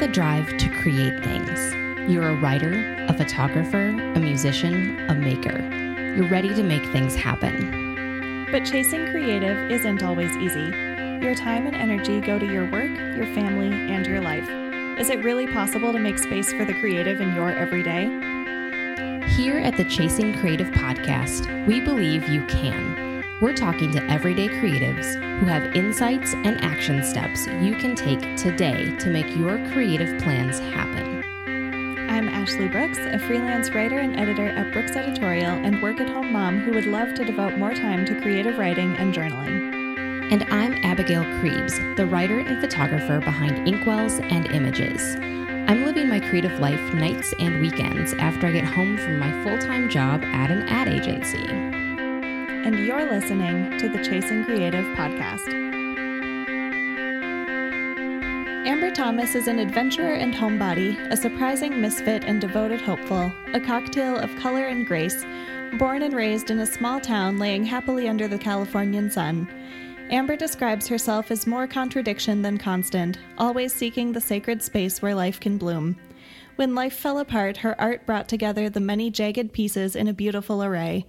the drive to create things. You're a writer, a photographer, a musician, a maker. You're ready to make things happen. But chasing creative isn't always easy. Your time and energy go to your work, your family, and your life. Is it really possible to make space for the creative in your everyday? Here at the Chasing Creative podcast, we believe you can. We're talking to everyday creatives who have insights and action steps you can take today to make your creative plans happen. I'm Ashley Brooks, a freelance writer and editor at Brooks Editorial and work at home mom who would love to devote more time to creative writing and journaling. And I'm Abigail Krebs, the writer and photographer behind Inkwells and Images. I'm living my creative life nights and weekends after I get home from my full time job at an ad agency and you're listening to the Chasing Creative podcast. Amber Thomas is an adventurer and homebody, a surprising misfit and devoted hopeful, a cocktail of color and grace, born and raised in a small town laying happily under the Californian sun. Amber describes herself as more contradiction than constant, always seeking the sacred space where life can bloom. When life fell apart, her art brought together the many jagged pieces in a beautiful array.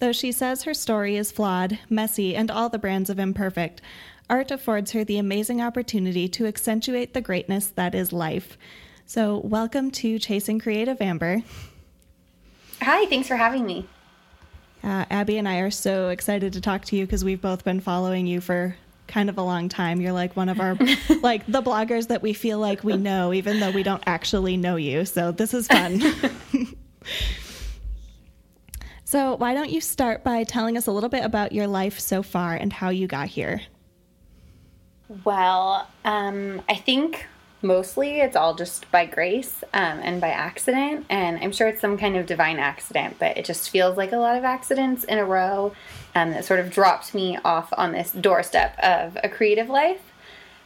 Though she says her story is flawed, messy, and all the brands of imperfect, art affords her the amazing opportunity to accentuate the greatness that is life. So, welcome to Chasing Creative, Amber. Hi, thanks for having me. Uh, Abby and I are so excited to talk to you because we've both been following you for kind of a long time. You're like one of our like the bloggers that we feel like we know even though we don't actually know you. So this is fun. So, why don't you start by telling us a little bit about your life so far and how you got here? Well, um, I think mostly it's all just by grace um, and by accident. And I'm sure it's some kind of divine accident, but it just feels like a lot of accidents in a row um, that sort of dropped me off on this doorstep of a creative life.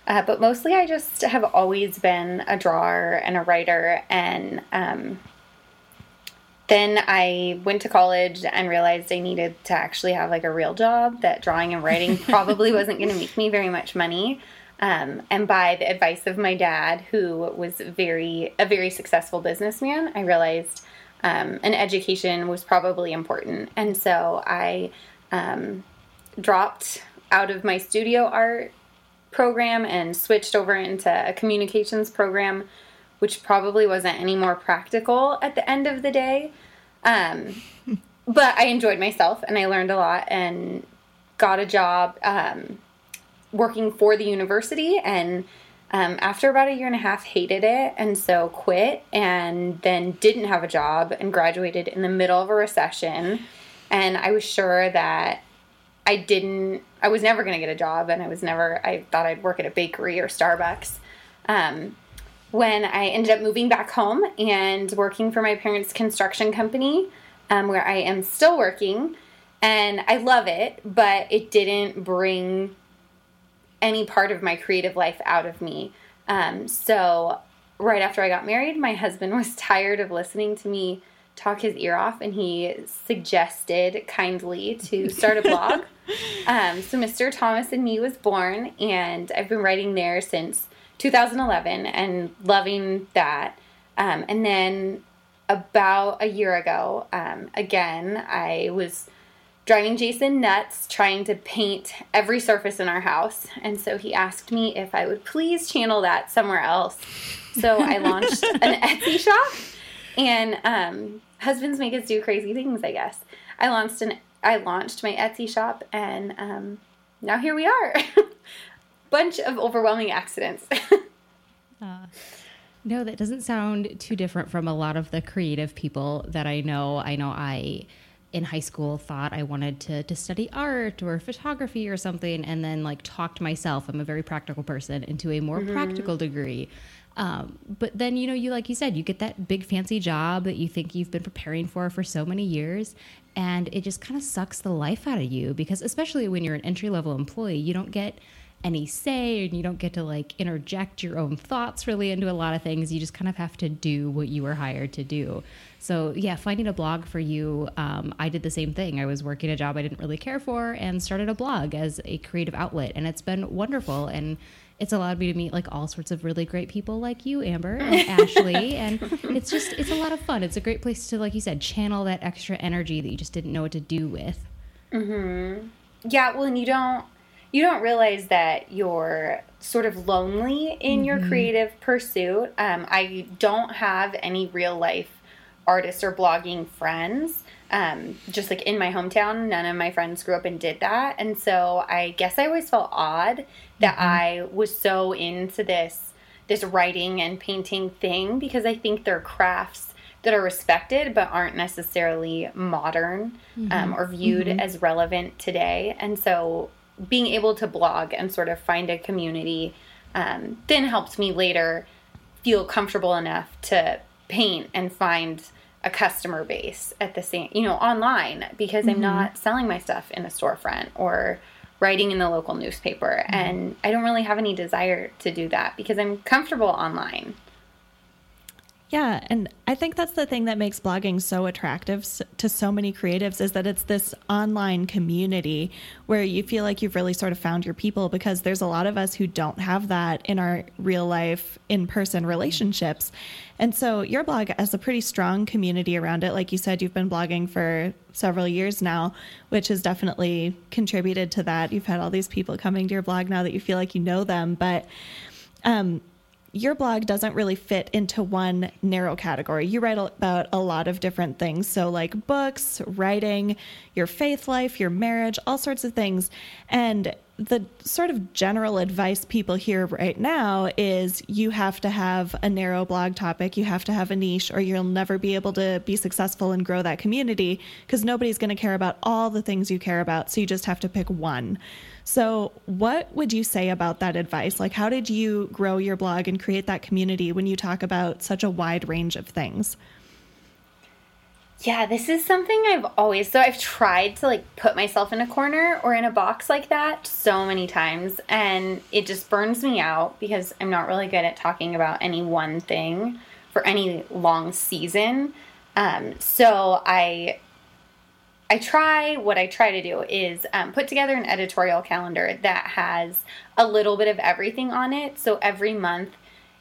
Uh, but mostly I just have always been a drawer and a writer and um, then I went to college and realized I needed to actually have like a real job, that drawing and writing probably wasn't going to make me very much money. Um, and by the advice of my dad, who was very a very successful businessman, I realized um, an education was probably important. And so I um, dropped out of my studio art program and switched over into a communications program which probably wasn't any more practical at the end of the day. Um, but I enjoyed myself and I learned a lot and got a job um, working for the university and um, after about a year and a half hated it and so quit and then didn't have a job and graduated in the middle of a recession and i was sure that i didn't i was never going to get a job and i was never i thought i'd work at a bakery or starbucks um, when I ended up moving back home and working for my parents' construction company, um, where I am still working. And I love it, but it didn't bring any part of my creative life out of me. Um, so, right after I got married, my husband was tired of listening to me talk his ear off and he suggested kindly to start a blog. um, so, Mr. Thomas and Me was born, and I've been writing there since 2011 and loving that. Um, and then about a year ago, um, again, I was driving Jason nuts trying to paint every surface in our house. And so he asked me if I would please channel that somewhere else. So I launched an Etsy shop. And um, husbands make us do crazy things, I guess. I launched an I launched my Etsy shop, and um, now here we are. bunch of overwhelming accidents. uh, no, that doesn't sound too different from a lot of the creative people that I know. I know I in high school thought I wanted to to study art or photography or something and then like talked myself I'm a very practical person into a more mm-hmm. practical degree. Um, but then you know you like you said you get that big fancy job that you think you've been preparing for for so many years and it just kind of sucks the life out of you because especially when you're an entry level employee you don't get any say and you don't get to like interject your own thoughts really into a lot of things. You just kind of have to do what you were hired to do. So, yeah, finding a blog for you, um, I did the same thing. I was working a job I didn't really care for and started a blog as a creative outlet, and it's been wonderful. And it's allowed me to meet like all sorts of really great people like you, Amber and Ashley. And it's just, it's a lot of fun. It's a great place to, like you said, channel that extra energy that you just didn't know what to do with. Mm-hmm. Yeah, well, and you don't you don't realize that you're sort of lonely in mm-hmm. your creative pursuit. Um, I don't have any real life artists or blogging friends. Um, just like in my hometown, none of my friends grew up and did that. And so I guess I always felt odd that mm-hmm. I was so into this this writing and painting thing because I think they're crafts that are respected but aren't necessarily modern mm-hmm. um, or viewed mm-hmm. as relevant today. And so being able to blog and sort of find a community um, then helped me later feel comfortable enough to paint and find a customer base at the same, you know, online because mm-hmm. I'm not selling my stuff in a storefront or writing in the local newspaper. Mm-hmm. And I don't really have any desire to do that because I'm comfortable online. Yeah, and I think that's the thing that makes blogging so attractive to so many creatives is that it's this online community where you feel like you've really sort of found your people because there's a lot of us who don't have that in our real life in person relationships. And so your blog has a pretty strong community around it. Like you said, you've been blogging for several years now, which has definitely contributed to that. You've had all these people coming to your blog now that you feel like you know them, but um, your blog doesn't really fit into one narrow category. You write about a lot of different things. So, like books, writing, your faith life, your marriage, all sorts of things. And the sort of general advice people hear right now is you have to have a narrow blog topic, you have to have a niche, or you'll never be able to be successful and grow that community because nobody's going to care about all the things you care about. So, you just have to pick one. So, what would you say about that advice? Like, how did you grow your blog and create that community when you talk about such a wide range of things? Yeah, this is something I've always so I've tried to like put myself in a corner or in a box like that so many times and it just burns me out because I'm not really good at talking about any one thing for any long season. Um, so I I try, what I try to do is um, put together an editorial calendar that has a little bit of everything on it. So every month,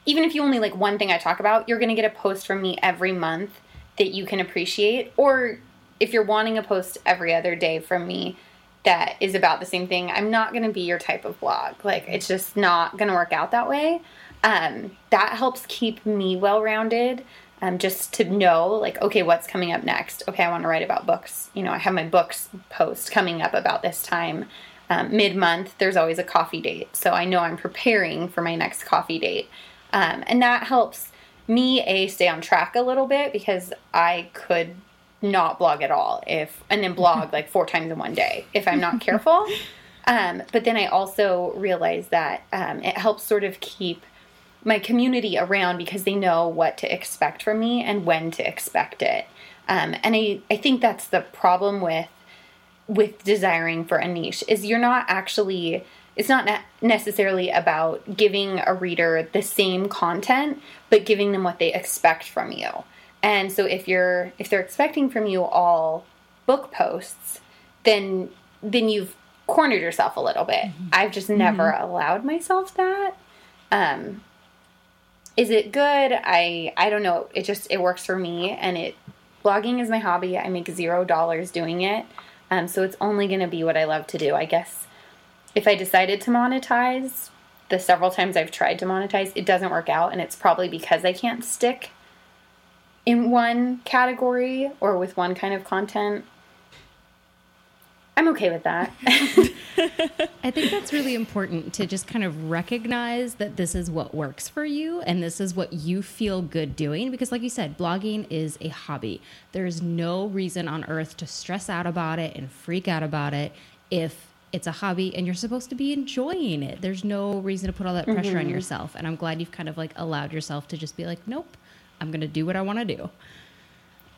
even if you only like one thing I talk about, you're going to get a post from me every month that you can appreciate. Or if you're wanting a post every other day from me that is about the same thing, I'm not going to be your type of blog. Like, it's just not going to work out that way. Um, that helps keep me well rounded um, just to know like okay what's coming up next okay i want to write about books you know i have my books post coming up about this time um, mid-month there's always a coffee date so i know i'm preparing for my next coffee date um, and that helps me a stay on track a little bit because i could not blog at all if and then blog like four times in one day if i'm not careful um, but then i also realize that um, it helps sort of keep my community around because they know what to expect from me and when to expect it. Um, and I, I think that's the problem with with desiring for a niche is you're not actually it's not necessarily about giving a reader the same content but giving them what they expect from you and so if you're if they're expecting from you all book posts then then you've cornered yourself a little bit mm-hmm. i've just never mm-hmm. allowed myself that um, is it good? I I don't know. It just it works for me, and it blogging is my hobby. I make zero dollars doing it, um, so it's only going to be what I love to do. I guess if I decided to monetize, the several times I've tried to monetize, it doesn't work out, and it's probably because I can't stick in one category or with one kind of content. I'm okay with that. I think that's really important to just kind of recognize that this is what works for you and this is what you feel good doing. Because, like you said, blogging is a hobby. There's no reason on earth to stress out about it and freak out about it if it's a hobby and you're supposed to be enjoying it. There's no reason to put all that pressure mm-hmm. on yourself. And I'm glad you've kind of like allowed yourself to just be like, nope, I'm going to do what I want to do.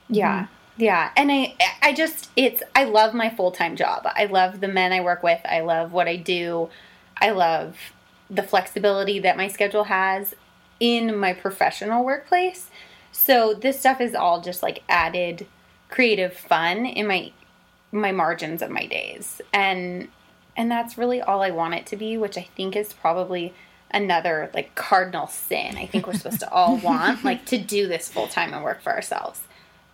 Yeah. Mm-hmm. Yeah, and I I just it's I love my full-time job. I love the men I work with. I love what I do. I love the flexibility that my schedule has in my professional workplace. So this stuff is all just like added creative fun in my my margins of my days. And and that's really all I want it to be, which I think is probably another like cardinal sin. I think we're supposed to all want like to do this full time and work for ourselves.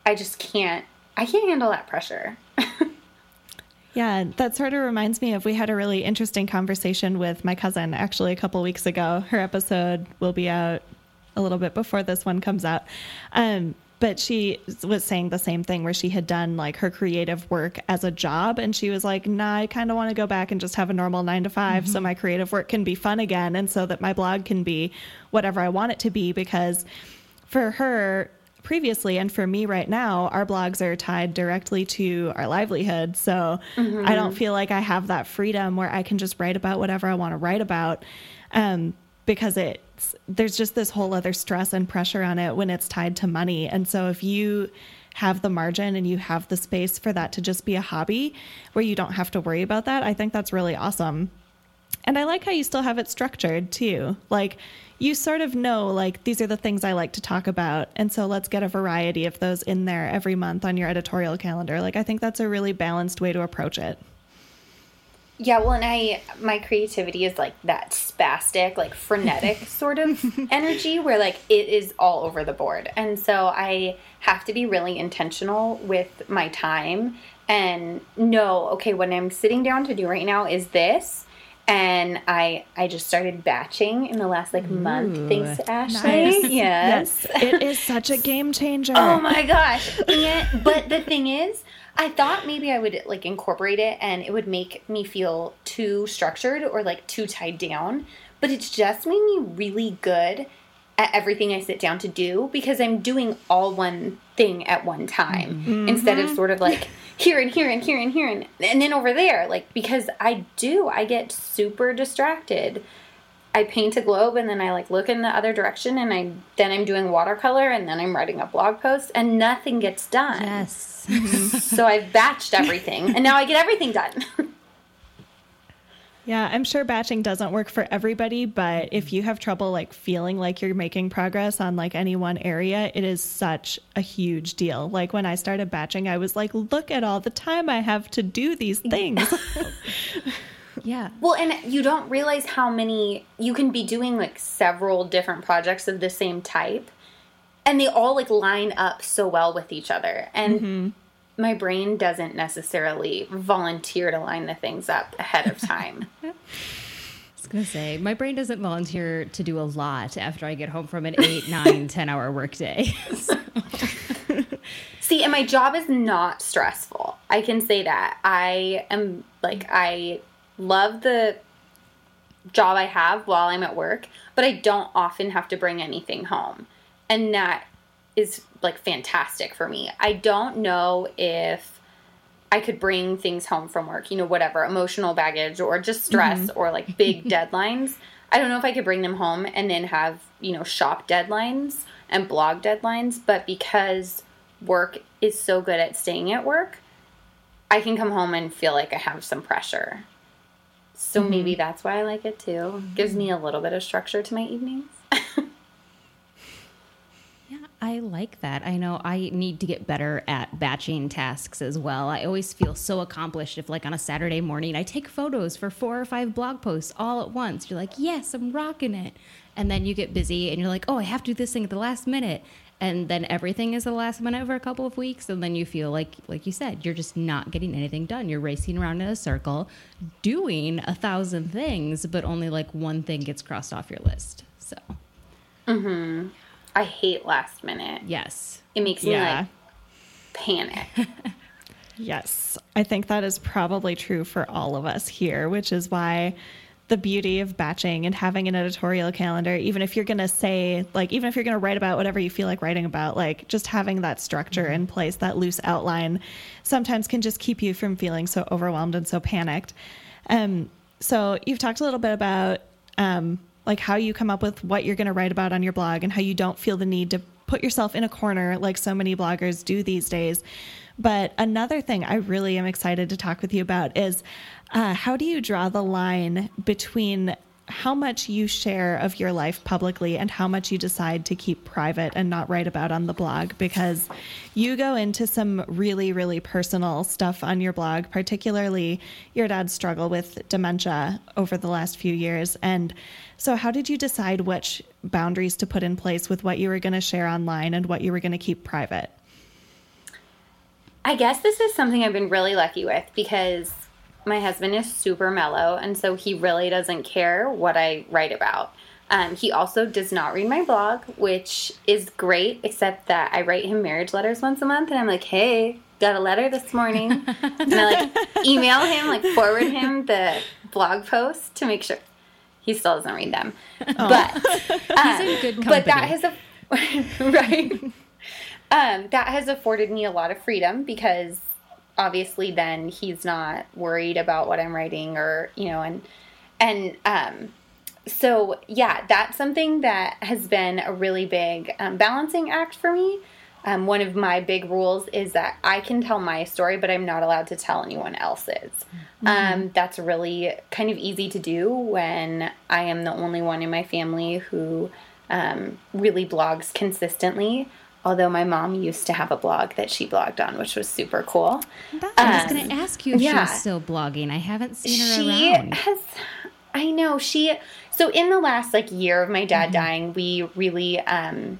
I just can't I can't handle that pressure. Yeah, that sort of reminds me of we had a really interesting conversation with my cousin actually a couple weeks ago. Her episode will be out a little bit before this one comes out. Um, but she was saying the same thing where she had done like her creative work as a job and she was like nah i kind of want to go back and just have a normal nine to 5 mm-hmm. so my creative work can be fun again and so that my blog can be whatever i want it to be because for her previously and for me right now our blogs are tied directly to our livelihood so mm-hmm. i don't feel like i have that freedom where i can just write about whatever i want to write about um, because there's just this whole other stress and pressure on it when it's tied to money and so if you have the margin and you have the space for that to just be a hobby where you don't have to worry about that i think that's really awesome and i like how you still have it structured too like you sort of know like these are the things I like to talk about. And so let's get a variety of those in there every month on your editorial calendar. Like I think that's a really balanced way to approach it. Yeah, well, and I, my creativity is like that spastic, like frenetic sort of energy where like it is all over the board. And so I have to be really intentional with my time and know, okay, what I'm sitting down to do right now is this and I I just started batching in the last like month. Ooh, Thanks to Ashley. Nice. Yes. yes. It is such a game changer. oh my gosh. And, but the thing is, I thought maybe I would like incorporate it and it would make me feel too structured or like too tied down. But it's just made me really good at everything I sit down to do because I'm doing all one thing at one time mm-hmm. instead of sort of like here and here and here and here and, and then over there like because i do i get super distracted i paint a globe and then i like look in the other direction and i then i'm doing watercolor and then i'm writing a blog post and nothing gets done yes so i've batched everything and now i get everything done Yeah, I'm sure batching doesn't work for everybody, but if you have trouble like feeling like you're making progress on like any one area, it is such a huge deal. Like when I started batching, I was like, look at all the time I have to do these things. yeah. Well, and you don't realize how many you can be doing like several different projects of the same type and they all like line up so well with each other. And mm-hmm my brain doesn't necessarily volunteer to line the things up ahead of time. I was gonna say my brain doesn't volunteer to do a lot after I get home from an eight, nine, ten hour workday. So. See, and my job is not stressful. I can say that. I am like I love the job I have while I'm at work, but I don't often have to bring anything home. And that is like fantastic for me. I don't know if I could bring things home from work, you know, whatever, emotional baggage or just stress mm-hmm. or like big deadlines. I don't know if I could bring them home and then have, you know, shop deadlines and blog deadlines, but because work is so good at staying at work, I can come home and feel like I have some pressure. So mm-hmm. maybe that's why I like it too. Gives me a little bit of structure to my evenings. Yeah, I like that. I know I need to get better at batching tasks as well. I always feel so accomplished if, like, on a Saturday morning, I take photos for four or five blog posts all at once. You're like, yes, I'm rocking it. And then you get busy and you're like, oh, I have to do this thing at the last minute. And then everything is the last minute for a couple of weeks. And then you feel like, like you said, you're just not getting anything done. You're racing around in a circle, doing a thousand things, but only like one thing gets crossed off your list. So. Mm hmm. I hate last minute. Yes. It makes me yeah. like panic. yes. I think that is probably true for all of us here, which is why the beauty of batching and having an editorial calendar, even if you're going to say, like, even if you're going to write about whatever you feel like writing about, like, just having that structure mm-hmm. in place, that loose outline, sometimes can just keep you from feeling so overwhelmed and so panicked. Um, so, you've talked a little bit about um, like how you come up with what you're going to write about on your blog and how you don't feel the need to put yourself in a corner like so many bloggers do these days. But another thing I really am excited to talk with you about is uh, how do you draw the line between how much you share of your life publicly and how much you decide to keep private and not write about on the blog? Because you go into some really really personal stuff on your blog particularly your dad's struggle with dementia over the last few years. And so how did you decide which boundaries to put in place with what you were going to share online and what you were going to keep private? I guess this is something I've been really lucky with because my husband is super mellow, and so he really doesn't care what I write about. Um, he also does not read my blog, which is great, except that I write him marriage letters once a month, and I'm like, hey, got a letter this morning. and I like email him, like forward him the blog post to make sure he still doesn't read them. Oh. But he's in good company. But that has a right. Um, that has afforded me a lot of freedom because obviously then he's not worried about what I'm writing or, you know, and, and, um, so yeah, that's something that has been a really big um, balancing act for me. Um, one of my big rules is that I can tell my story, but I'm not allowed to tell anyone else's. Mm-hmm. Um, that's really kind of easy to do when I am the only one in my family who um, really blogs consistently. Although my mom used to have a blog that she blogged on, which was super cool. I was going to um, ask you if yeah. she's still blogging. I haven't seen her she around. Has, I know she. So in the last like year of my dad mm-hmm. dying, we really um,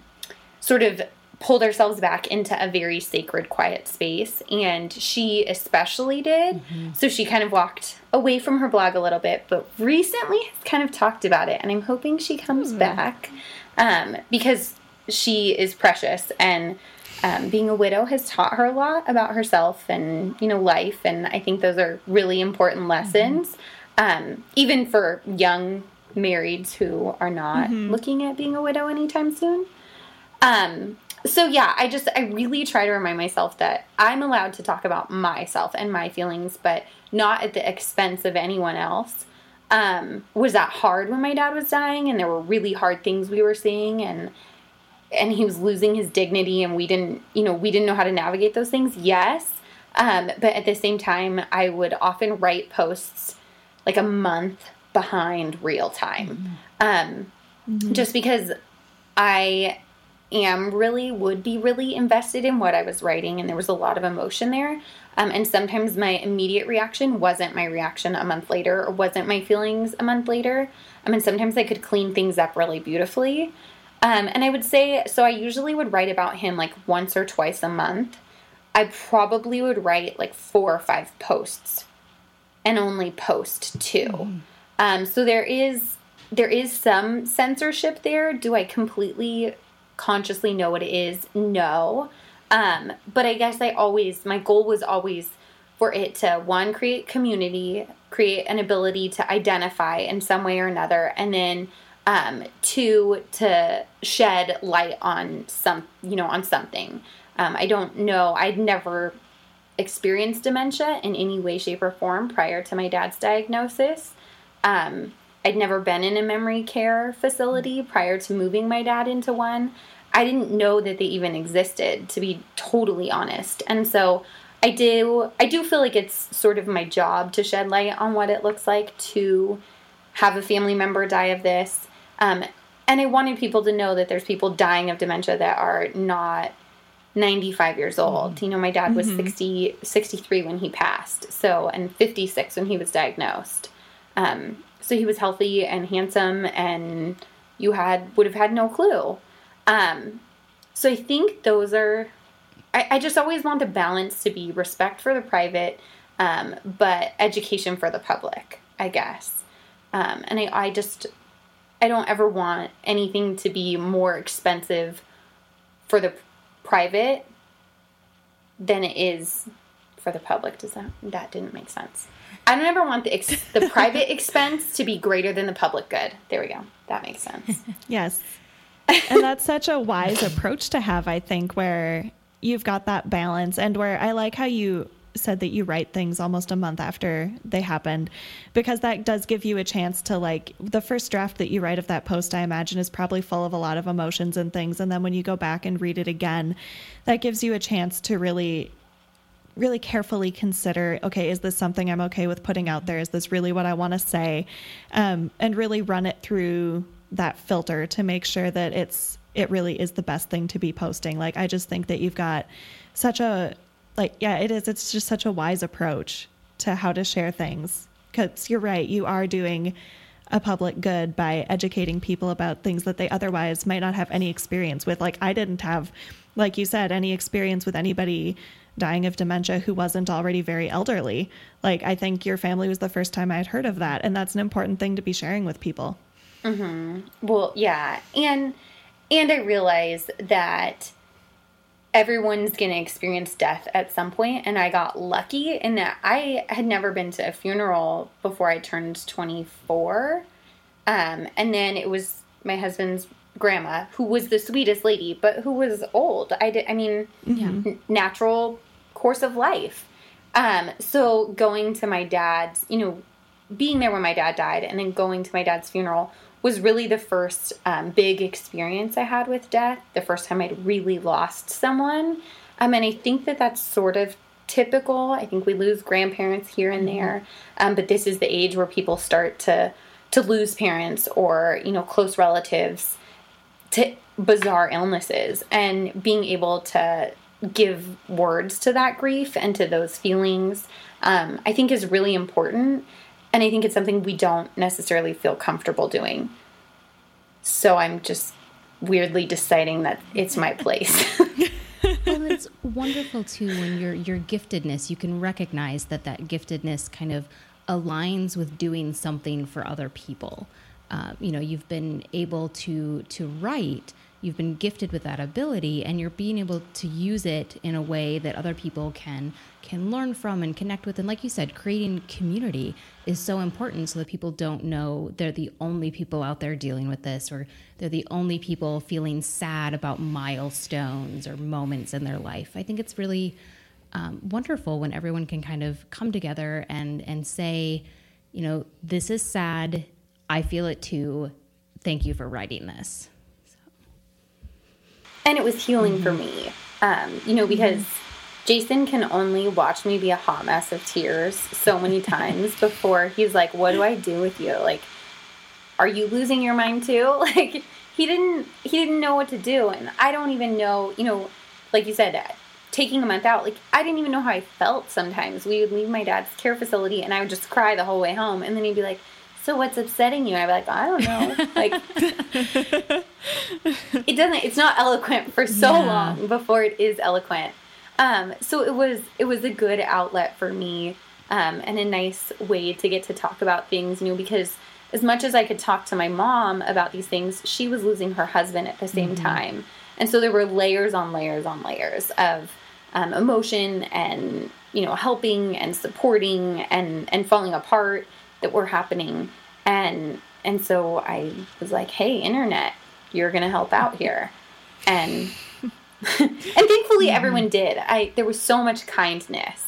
sort of pulled ourselves back into a very sacred, quiet space, and she especially did. Mm-hmm. So she kind of walked away from her blog a little bit, but recently has kind of talked about it, and I'm hoping she comes mm. back um, because she is precious and um, being a widow has taught her a lot about herself and you know life and i think those are really important lessons mm-hmm. um, even for young marrieds who are not mm-hmm. looking at being a widow anytime soon um, so yeah i just i really try to remind myself that i'm allowed to talk about myself and my feelings but not at the expense of anyone else um, was that hard when my dad was dying and there were really hard things we were seeing and and he was losing his dignity and we didn't you know we didn't know how to navigate those things yes um, but at the same time i would often write posts like a month behind real time mm-hmm. Um, mm-hmm. just because i am really would be really invested in what i was writing and there was a lot of emotion there um, and sometimes my immediate reaction wasn't my reaction a month later or wasn't my feelings a month later I mean, sometimes I could clean things up really beautifully. Um, and I would say, so I usually would write about him like once or twice a month. I probably would write like four or five posts and only post 2 mm-hmm. um, so there is there is some censorship there. Do I completely consciously know what it is? No. Um, but I guess I always my goal was always for it to one create community, create an ability to identify in some way or another, and then um, to to shed light on some you know on something. Um, I don't know. I'd never experienced dementia in any way, shape, or form prior to my dad's diagnosis. Um, I'd never been in a memory care facility prior to moving my dad into one. I didn't know that they even existed, to be totally honest. And so I do I do feel like it's sort of my job to shed light on what it looks like to have a family member die of this um, and I wanted people to know that there's people dying of dementia that are not 95 years old. Mm-hmm. You know, my dad was mm-hmm. 60, 63 when he passed, so, and 56 when he was diagnosed. Um, so he was healthy and handsome, and you had, would have had no clue. Um, so I think those are, I, I, just always want the balance to be respect for the private, um, but education for the public, I guess. Um, and I, I just, I don't ever want anything to be more expensive for the private than it is for the public. Does that that didn't make sense? I don't ever want the ex- the private expense to be greater than the public good. There we go. That makes sense. yes. and that's such a wise approach to have, I think, where you've got that balance and where I like how you said that you write things almost a month after they happened because that does give you a chance to like the first draft that you write of that post I imagine is probably full of a lot of emotions and things and then when you go back and read it again that gives you a chance to really really carefully consider okay is this something i'm okay with putting out there? Is this really what i want to say? Um, and really run it through that filter to make sure that it's it really is the best thing to be posting. Like i just think that you've got such a like yeah it is it's just such a wise approach to how to share things because you're right you are doing a public good by educating people about things that they otherwise might not have any experience with like i didn't have like you said any experience with anybody dying of dementia who wasn't already very elderly. Like, I think your family was the first time I'd heard of that. And that's an important thing to be sharing with people. Mm-hmm. Well, yeah. And, and I realize that everyone's going to experience death at some point and i got lucky in that i had never been to a funeral before i turned 24 um, and then it was my husband's grandma who was the sweetest lady, but who was old. I did, I mean, yeah. n- natural course of life. Um, so going to my dad's, you know, being there when my dad died and then going to my dad's funeral was really the first um, big experience I had with death, the first time I'd really lost someone. Um, and I think that that's sort of typical. I think we lose grandparents here and there, um, but this is the age where people start to to lose parents or you know close relatives to bizarre illnesses and being able to give words to that grief and to those feelings um, i think is really important and i think it's something we don't necessarily feel comfortable doing. So i'm just weirdly deciding that it's my place. Well it's wonderful too when your your giftedness you can recognize that that giftedness kind of aligns with doing something for other people. Uh, you know you've been able to to write you've been gifted with that ability and you're being able to use it in a way that other people can can learn from and connect with and like you said creating community is so important so that people don't know they're the only people out there dealing with this or they're the only people feeling sad about milestones or moments in their life i think it's really um, wonderful when everyone can kind of come together and and say you know this is sad I feel it too. Thank you for writing this. And it was healing mm-hmm. for me, um, you know, because mm-hmm. Jason can only watch me be a hot mess of tears so many times before he's like, What do I do with you? Like, are you losing your mind too? Like, he didn't he didn't know what to do and I don't even know, you know, like you said, taking a month out, like I didn't even know how I felt sometimes. We would leave my dad's care facility and I would just cry the whole way home and then he'd be like, so what's upsetting you? I'd be like, I don't know. Like, it doesn't, it's not eloquent for so yeah. long before it is eloquent. Um, so it was, it was a good outlet for me, um, and a nice way to get to talk about things, you know, because as much as I could talk to my mom about these things, she was losing her husband at the same mm-hmm. time. And so there were layers on layers on layers of um, emotion and, you know, helping and supporting and, and falling apart that were happening and and so I was like, "Hey, internet, you're going to help out here." And and thankfully mm-hmm. everyone did. I there was so much kindness.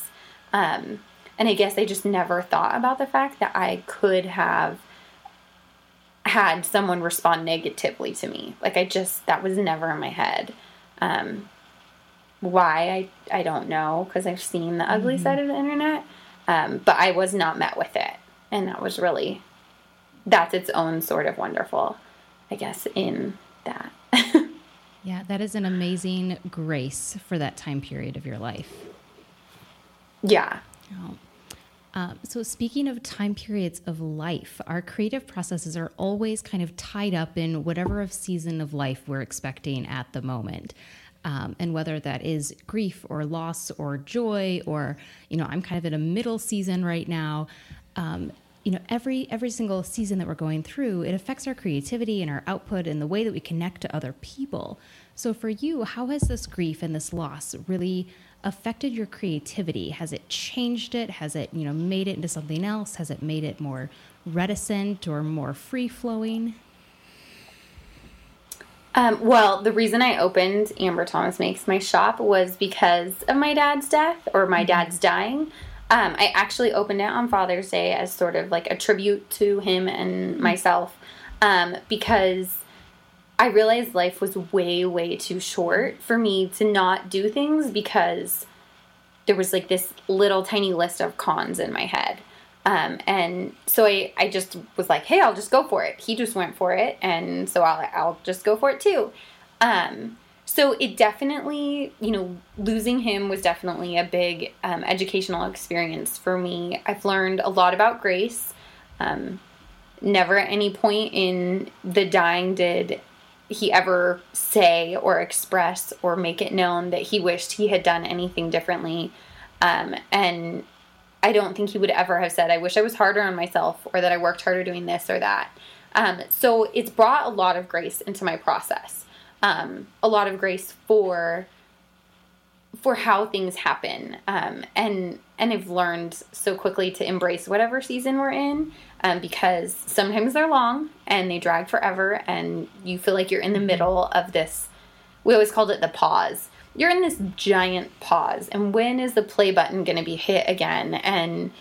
Um, and I guess I just never thought about the fact that I could have had someone respond negatively to me. Like I just that was never in my head. Um, why I I don't know because I've seen the ugly mm-hmm. side of the internet, um, but I was not met with it, and that was really that's its own sort of wonderful, I guess, in that. yeah, that is an amazing grace for that time period of your life. Yeah. Oh. Uh, so, speaking of time periods of life, our creative processes are always kind of tied up in whatever of season of life we're expecting at the moment. Um, and whether that is grief or loss or joy, or, you know, I'm kind of in a middle season right now. Um, you know every every single season that we're going through it affects our creativity and our output and the way that we connect to other people. So for you how has this grief and this loss really affected your creativity? Has it changed it? Has it you know made it into something else? Has it made it more reticent or more free flowing um, well, the reason I opened Amber Thomas Makes my shop was because of my dad's death or my mm-hmm. dad's dying. Um, I actually opened it on Father's Day as sort of like a tribute to him and mm-hmm. myself um, because I realized life was way, way too short for me to not do things because there was like this little tiny list of cons in my head. Um, and so I, I just was like, hey, I'll just go for it. He just went for it, and so I'll, I'll just go for it too. Um, so it definitely, you know, losing him was definitely a big um, educational experience for me. I've learned a lot about grace. Um, never at any point in the dying did he ever say or express or make it known that he wished he had done anything differently. Um, and I don't think he would ever have said, I wish I was harder on myself or that I worked harder doing this or that. Um, so it's brought a lot of grace into my process, um, a lot of grace for for how things happen, um, and and I've learned so quickly to embrace whatever season we're in, um, because sometimes they're long and they drag forever, and you feel like you're in the middle of this. We always called it the pause, you're in this giant pause and when is the play button going to be hit again? And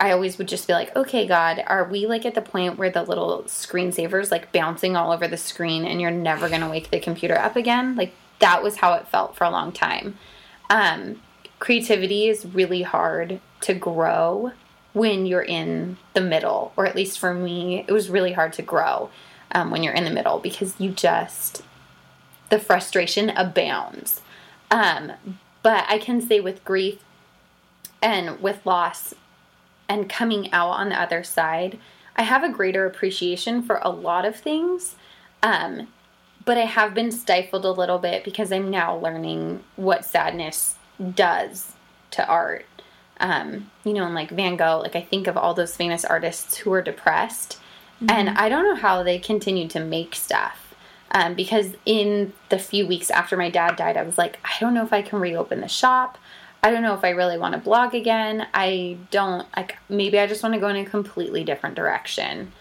i always would just be like okay god are we like at the point where the little screensavers like bouncing all over the screen and you're never going to wake the computer up again? Like that was how it felt for a long time. Um, creativity is really hard to grow when you're in the middle or at least for me it was really hard to grow um, when you're in the middle because you just the frustration abounds. Um, but I can say with grief and with loss and coming out on the other side, I have a greater appreciation for a lot of things. Um, but I have been stifled a little bit because I'm now learning what sadness does to art. Um, you know, and like Van Gogh, like I think of all those famous artists who are depressed, mm-hmm. and I don't know how they continue to make stuff um, because in the few weeks after my dad died, I was like, I don't know if I can reopen the shop. I don't know if I really want to blog again. I don't like. Maybe I just want to go in a completely different direction.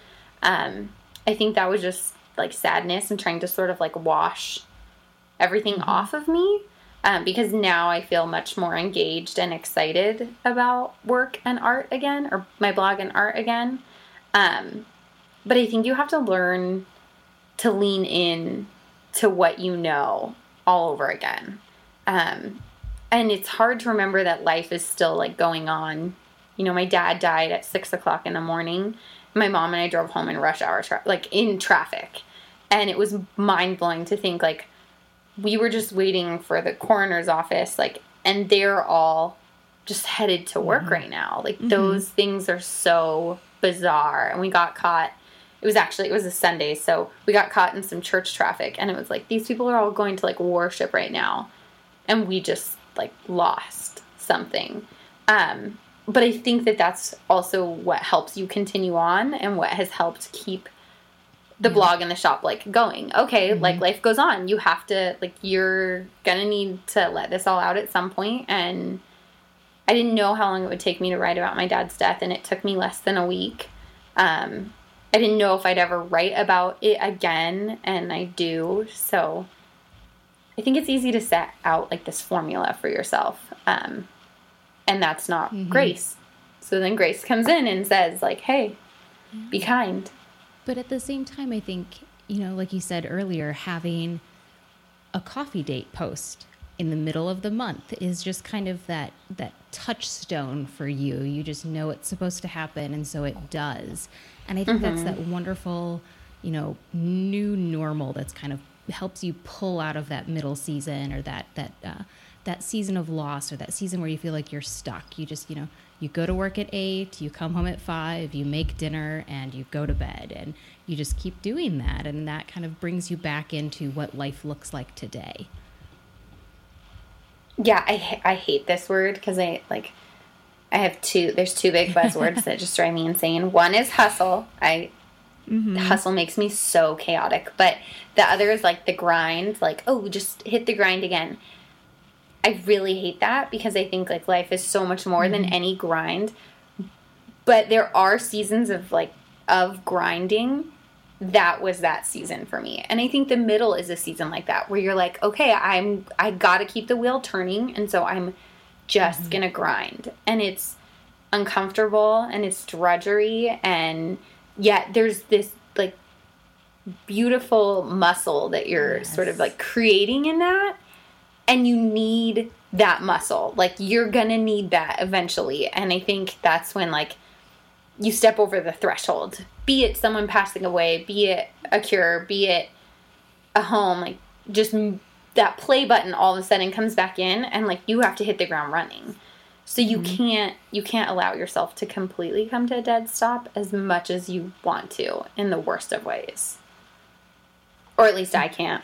Um, I think that was just like sadness and trying to sort of like wash everything mm-hmm. off of me. Um, because now I feel much more engaged and excited about work and art again, or my blog and art again. Um, but I think you have to learn to lean in to what you know all over again. Um, and it's hard to remember that life is still like going on. You know, my dad died at six o'clock in the morning. My mom and I drove home in rush hour, tra- like in traffic. And it was mind blowing to think like we were just waiting for the coroner's office, like, and they're all just headed to work mm-hmm. right now. Like, mm-hmm. those things are so bizarre. And we got caught it was actually it was a Sunday, so we got caught in some church traffic, and it was like these people are all going to like worship right now, and we just like lost something. Um, but I think that that's also what helps you continue on, and what has helped keep the mm-hmm. blog and the shop like going. Okay, mm-hmm. like life goes on. You have to like you're gonna need to let this all out at some point, and I didn't know how long it would take me to write about my dad's death, and it took me less than a week. Um, I didn't know if I'd ever write about it again, and I do. So I think it's easy to set out like this formula for yourself. Um, and that's not mm-hmm. grace. So then grace comes in and says, like, hey, be kind. But at the same time, I think, you know, like you said earlier, having a coffee date post in the middle of the month is just kind of that that touchstone for you. You just know it's supposed to happen and so it does. And I think mm-hmm. that's that wonderful, you know, new normal that's kind of helps you pull out of that middle season or that that uh, that season of loss or that season where you feel like you're stuck. You just, you know, you go to work at eight, you come home at five, you make dinner, and you go to bed, and you just keep doing that, and that kind of brings you back into what life looks like today. Yeah, I I hate this word because I like I have two. There's two big buzzwords that just drive me insane. One is hustle. I mm-hmm. hustle makes me so chaotic, but the other is like the grind. Like oh, just hit the grind again. I really hate that because I think like life is so much more mm-hmm. than any grind. But there are seasons of like of grinding. That was that season for me. And I think the middle is a season like that where you're like, okay, I'm I got to keep the wheel turning and so I'm just mm-hmm. gonna grind. And it's uncomfortable and it's drudgery and yet there's this like beautiful muscle that you're yes. sort of like creating in that. and you need that muscle. Like you're gonna need that eventually. And I think that's when like you step over the threshold. Be it someone passing away, be it a cure, be it a home, like just that play button all of a sudden comes back in and like you have to hit the ground running. So you mm-hmm. can't you can't allow yourself to completely come to a dead stop as much as you want to in the worst of ways. Or at least I can't.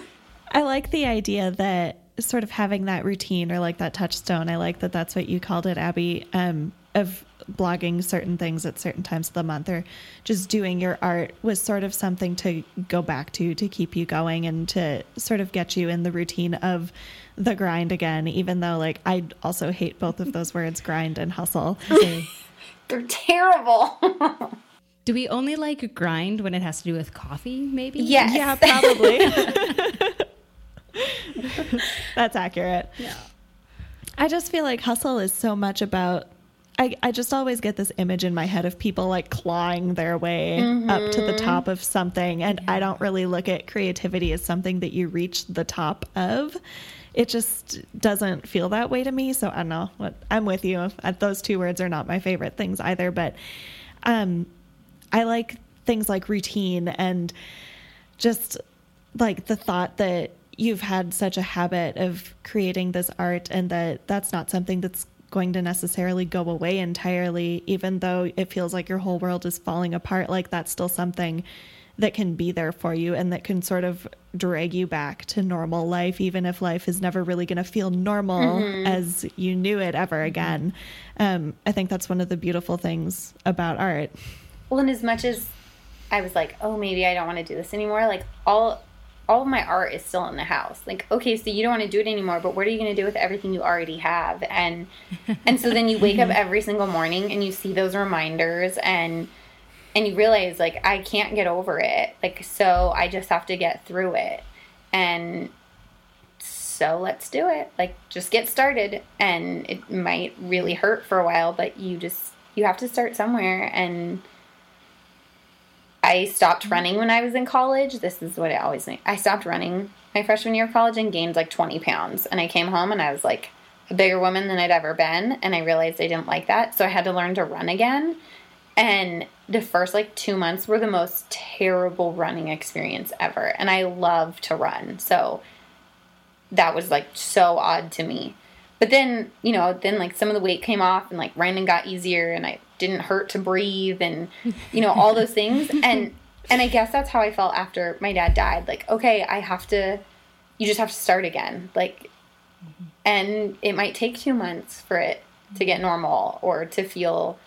I like the idea that sort of having that routine or like that touchstone. I like that that's what you called it, Abby, um, of blogging certain things at certain times of the month or just doing your art was sort of something to go back to to keep you going and to sort of get you in the routine of the grind again even though like I also hate both of those words grind and hustle. They're terrible. Do we only like grind when it has to do with coffee maybe? Yes. Yeah, probably. That's accurate. Yeah. I just feel like hustle is so much about I, I just always get this image in my head of people like clawing their way mm-hmm. up to the mm-hmm. top of something. And yeah. I don't really look at creativity as something that you reach the top of. It just doesn't feel that way to me. So I don't know what I'm with you. Those two words are not my favorite things either. But um, I like things like routine and just like the thought that you've had such a habit of creating this art and that that's not something that's going to necessarily go away entirely even though it feels like your whole world is falling apart like that's still something that can be there for you and that can sort of drag you back to normal life even if life is never really going to feel normal mm-hmm. as you knew it ever mm-hmm. again um, i think that's one of the beautiful things about art well and as much as i was like oh maybe i don't want to do this anymore like all all of my art is still in the house. Like, okay, so you don't want to do it anymore, but what are you going to do with everything you already have? And and so then you wake up every single morning and you see those reminders and and you realize like I can't get over it. Like so I just have to get through it. And so let's do it. Like just get started and it might really hurt for a while, but you just you have to start somewhere and I stopped mm-hmm. running when I was in college. This is what I always think. I stopped running my freshman year of college and gained like 20 pounds. And I came home and I was like a bigger woman than I'd ever been. And I realized I didn't like that. So I had to learn to run again. And the first like two months were the most terrible running experience ever. And I love to run. So that was like so odd to me. But then, you know, then like some of the weight came off and like running got easier and I didn't hurt to breathe and you know all those things. And and I guess that's how I felt after my dad died. Like okay I have to you just have to start again. Like and it might take 2 months for it to get normal or to feel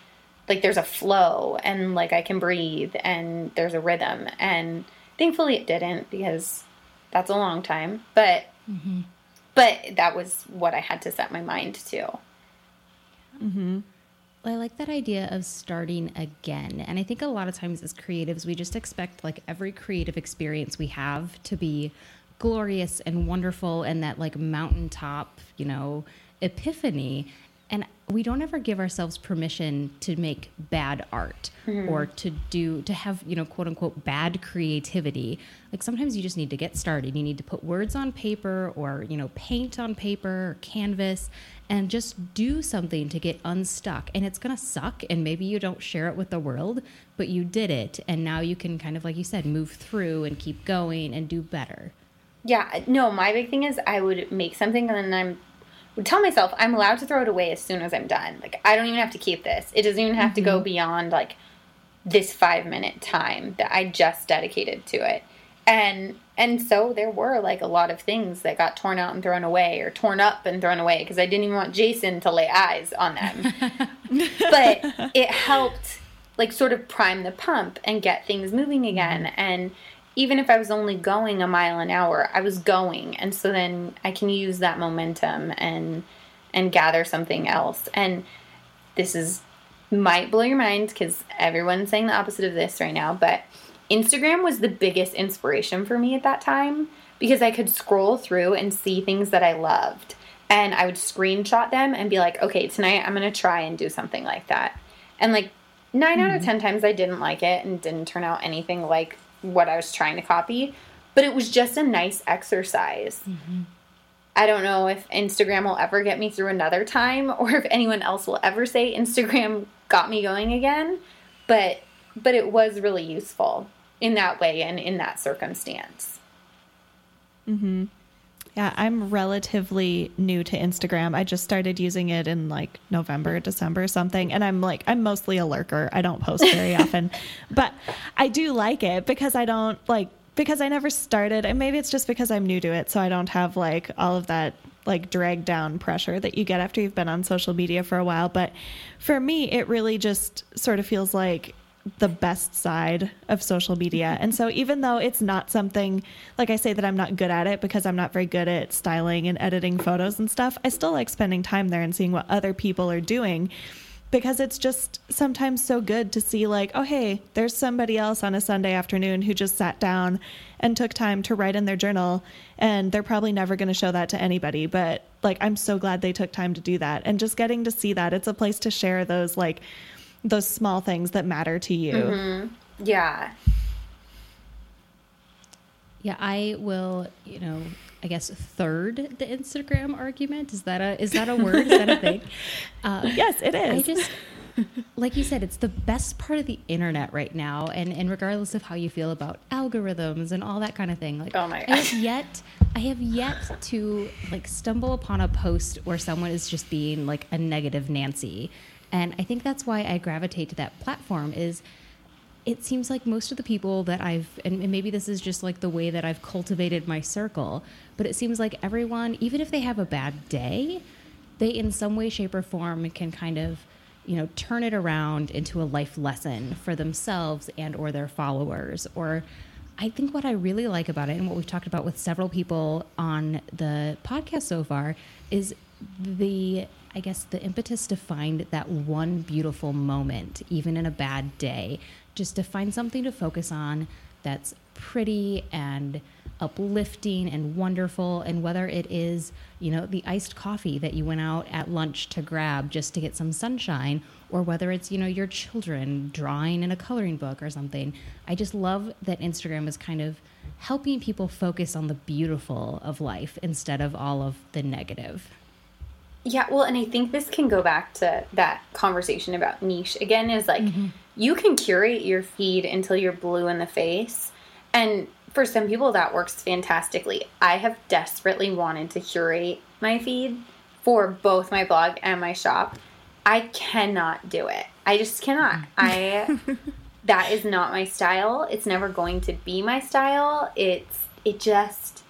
like there's a flow and like I can breathe and there's a rhythm. And thankfully it didn't because that's a long time. But mm-hmm. but that was what I had to set my mind to. Mhm I like that idea of starting again. And I think a lot of times as creatives, we just expect like every creative experience we have to be glorious and wonderful and that like mountaintop, you know, epiphany. And we don't ever give ourselves permission to make bad art mm-hmm. or to do to have you know quote unquote bad creativity. Like sometimes you just need to get started. You need to put words on paper or you know paint on paper or canvas and just do something to get unstuck. And it's going to suck and maybe you don't share it with the world but you did it. And now you can kind of like you said move through and keep going and do better. Yeah no my big thing is i would make something and then i'm tell myself I'm allowed to throw it away as soon as I'm done. Like I don't even have to keep this. It doesn't even have mm-hmm. to go mm-hmm. beyond like this 5 minute time that I just dedicated to it. And and so there were like a lot of things that got torn out and thrown away or torn up and thrown away because I didn't even want Jason to lay eyes on them. but it helped like sort of prime the pump and get things moving again mm-hmm. and even if I was only going a mile an hour, I was going. And so then I can use that momentum and and gather something else. And this is might blow your mind because everyone's saying the opposite of this right now, but Instagram was the biggest inspiration for me at that time because I could scroll through and see things that I loved. And I would screenshot them and be like, okay, tonight I'm going to try and do something like that. And like 9 mm-hmm. out of mm-hmm. 10 times I didn't like it and didn't turn out anything like what I was trying to copy, but it was just a nice exercise. Mm-hmm. I don't know if Instagram will ever get me through another time or if anyone else will ever say Instagram got me going again, but but it was really useful in that way and in that circumstance. Mhm. Yeah, I'm relatively new to Instagram. I just started using it in like November, December, something. And I'm like, I'm mostly a lurker. I don't post very often, but I do like it because I don't like, because I never started. And maybe it's just because I'm new to it. So I don't have like all of that like drag down pressure that you get after you've been on social media for a while. But for me, it really just sort of feels like the best side of social media. And so even though it's not something like I say that I'm not good at it because I'm not very good at styling and editing photos and stuff, I still like spending time there and seeing what other people are doing because it's just sometimes so good to see like, oh hey, there's somebody else on a Sunday afternoon who just sat down and took time to write in their journal and they're probably never going to show that to anybody, but like I'm so glad they took time to do that and just getting to see that it's a place to share those like those small things that matter to you. Mm-hmm. Yeah. Yeah, I will, you know, I guess third the Instagram argument. Is that a is that a word? is that a thing? Uh, yes, it is. I just like you said, it's the best part of the internet right now, and and regardless of how you feel about algorithms and all that kind of thing, like oh my I have yet I have yet to like stumble upon a post where someone is just being like a negative Nancy, and I think that's why I gravitate to that platform is it seems like most of the people that I've, and maybe this is just like the way that I've cultivated my circle, but it seems like everyone, even if they have a bad day, they in some way, shape, or form can kind of, you know, turn it around into a life lesson for themselves and or their followers. Or I think what I really like about it, and what we've talked about with several people on the podcast so far, is the I guess the impetus to find that one beautiful moment, even in a bad day, just to find something to focus on that's pretty and uplifting and wonderful and whether it is you know the iced coffee that you went out at lunch to grab just to get some sunshine or whether it's you know your children drawing in a coloring book or something. I just love that instagram is kind of helping people focus on the beautiful of life instead of all of the negative yeah, well, and I think this can go back to that conversation about niche again is like mm-hmm. you can curate your feed until you're blue in the face. And for some people, that works fantastically. I have desperately wanted to curate my feed for both my blog and my shop. I cannot do it. I just cannot. I that is not my style. It's never going to be my style. It's it just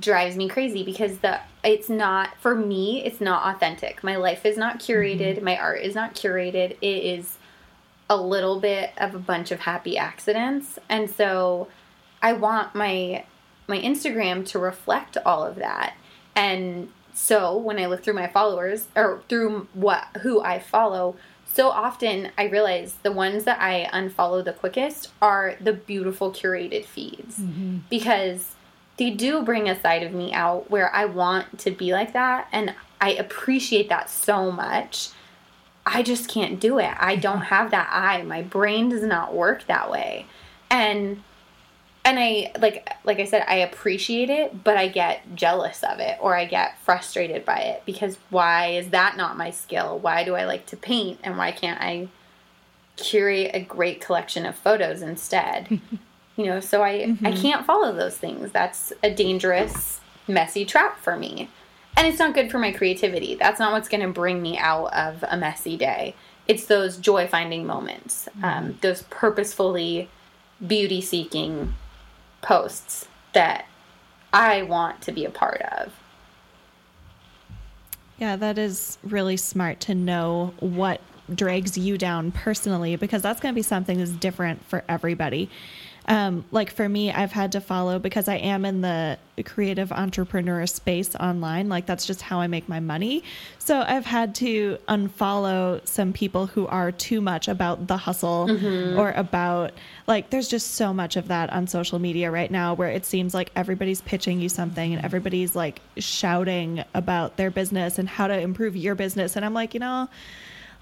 drives me crazy because the it's not for me it's not authentic. My life is not curated. Mm-hmm. my art is not curated. It is a little bit of a bunch of happy accidents. And so i want my my instagram to reflect all of that. And so when i look through my followers or through what who i follow so often i realize the ones that i unfollow the quickest are the beautiful curated feeds. Mm-hmm. because they do bring a side of me out where I want to be like that and I appreciate that so much. I just can't do it. I don't have that eye. My brain does not work that way. And and I like like I said I appreciate it, but I get jealous of it or I get frustrated by it because why is that not my skill? Why do I like to paint and why can't I curate a great collection of photos instead? you know so i mm-hmm. i can't follow those things. That's a dangerous messy trap for me. And it's not good for my creativity. That's not what's going to bring me out of a messy day. It's those joy finding moments mm-hmm. um, those purposefully beauty seeking posts that i want to be a part of. Yeah that is really smart to know what drags you down personally because that's going to be something that's different for everybody um, like for me, I've had to follow because I am in the creative entrepreneur space online. Like that's just how I make my money. So I've had to unfollow some people who are too much about the hustle mm-hmm. or about like there's just so much of that on social media right now where it seems like everybody's pitching you something and everybody's like shouting about their business and how to improve your business. And I'm like, you know,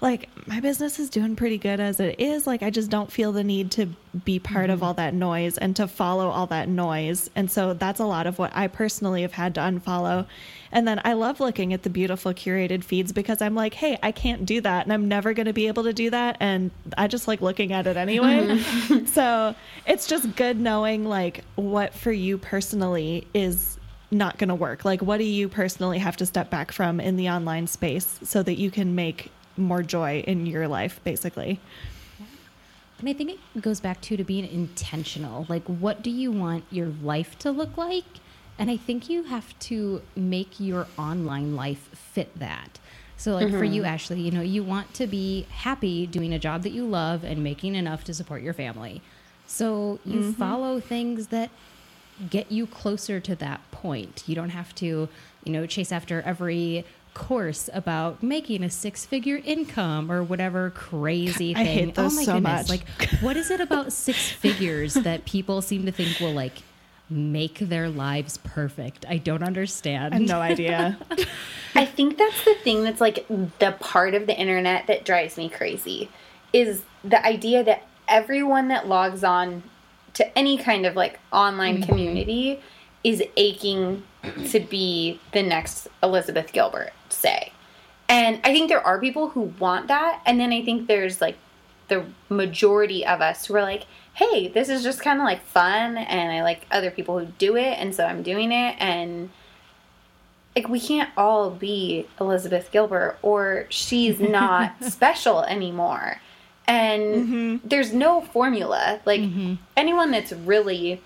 like my business is doing pretty good as it is. Like I just don't feel the need to be part of mm-hmm. all that noise and to follow all that noise. And so that's a lot of what I personally have had to unfollow. And then I love looking at the beautiful curated feeds because I'm like, hey, I can't do that and I'm never going to be able to do that. And I just like looking at it anyway. Mm-hmm. so it's just good knowing like what for you personally is not going to work. Like, what do you personally have to step back from in the online space so that you can make more joy in your life, basically. And I think it goes back to to being intentional. Like, what do you want your life to look like? And I think you have to make your online life fit that. So, like mm-hmm. for you, mm-hmm. Ashley, you know, you want to be happy doing a job that you love and making enough to support your family. So, you mm-hmm. follow things that get you closer to that point. You don't have to, you know, chase after every course about making a six figure income or whatever crazy thing. I hate those oh my so goodness. Much. Like, what is it about six figures that people seem to think will like make their lives perfect? I don't understand. I have no idea. I think that's the thing that's like the part of the internet that drives me crazy is the idea that everyone that logs on to any kind of like online mm-hmm. community is aching to be the next Elizabeth Gilbert, say. And I think there are people who want that. And then I think there's like the majority of us who are like, hey, this is just kind of like fun. And I like other people who do it. And so I'm doing it. And like, we can't all be Elizabeth Gilbert or she's not special anymore. And mm-hmm. there's no formula. Like, mm-hmm. anyone that's really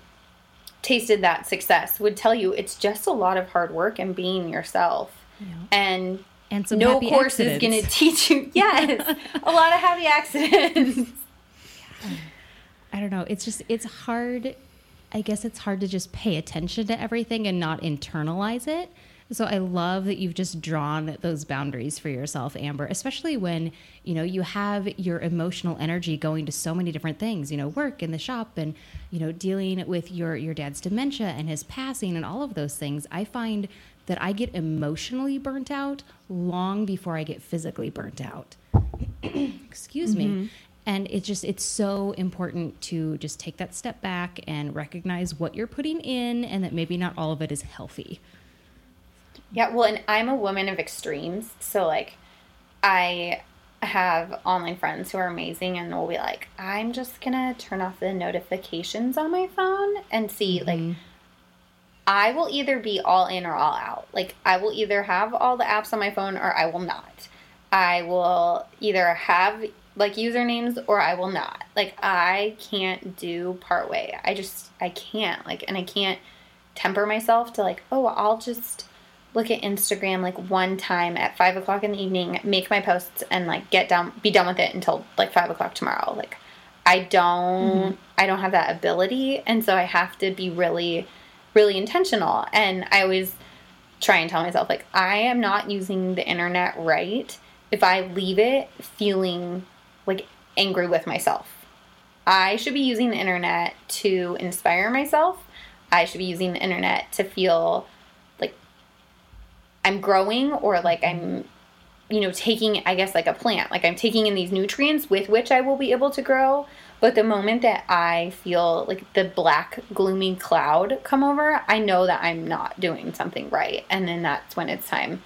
tasted that success would tell you it's just a lot of hard work and being yourself. Yeah. And and no course accidents. is going to teach you. Yes, a lot of happy accidents. I don't know. It's just it's hard. I guess it's hard to just pay attention to everything and not internalize it. So I love that you've just drawn those boundaries for yourself, Amber, especially when, you know, you have your emotional energy going to so many different things, you know, work in the shop and, you know, dealing with your your dad's dementia and his passing and all of those things. I find that I get emotionally burnt out long before I get physically burnt out. Excuse mm-hmm. me and it's just it's so important to just take that step back and recognize what you're putting in and that maybe not all of it is healthy yeah, well, and I'm a woman of extremes. So, like, I have online friends who are amazing and will be like, I'm just going to turn off the notifications on my phone and see, mm-hmm. like, I will either be all in or all out. Like, I will either have all the apps on my phone or I will not. I will either have like usernames or I will not. Like, I can't do part way. I just, I can't. Like, and I can't temper myself to, like, oh, I'll just look at Instagram like one time at five o'clock in the evening, make my posts, and like get down, be done with it until like five o'clock tomorrow. Like, I don't, mm-hmm. I don't have that ability, and so I have to be really, really intentional. And I always try and tell myself like I am not using the internet right if I leave it feeling like angry with myself. I should be using the internet to inspire myself. I should be using the internet to feel I'm growing or like I'm you know taking I guess like a plant. Like I'm taking in these nutrients with which I will be able to grow but the moment that I feel like the black gloomy cloud come over I know that I'm not doing something right and then that's when it's time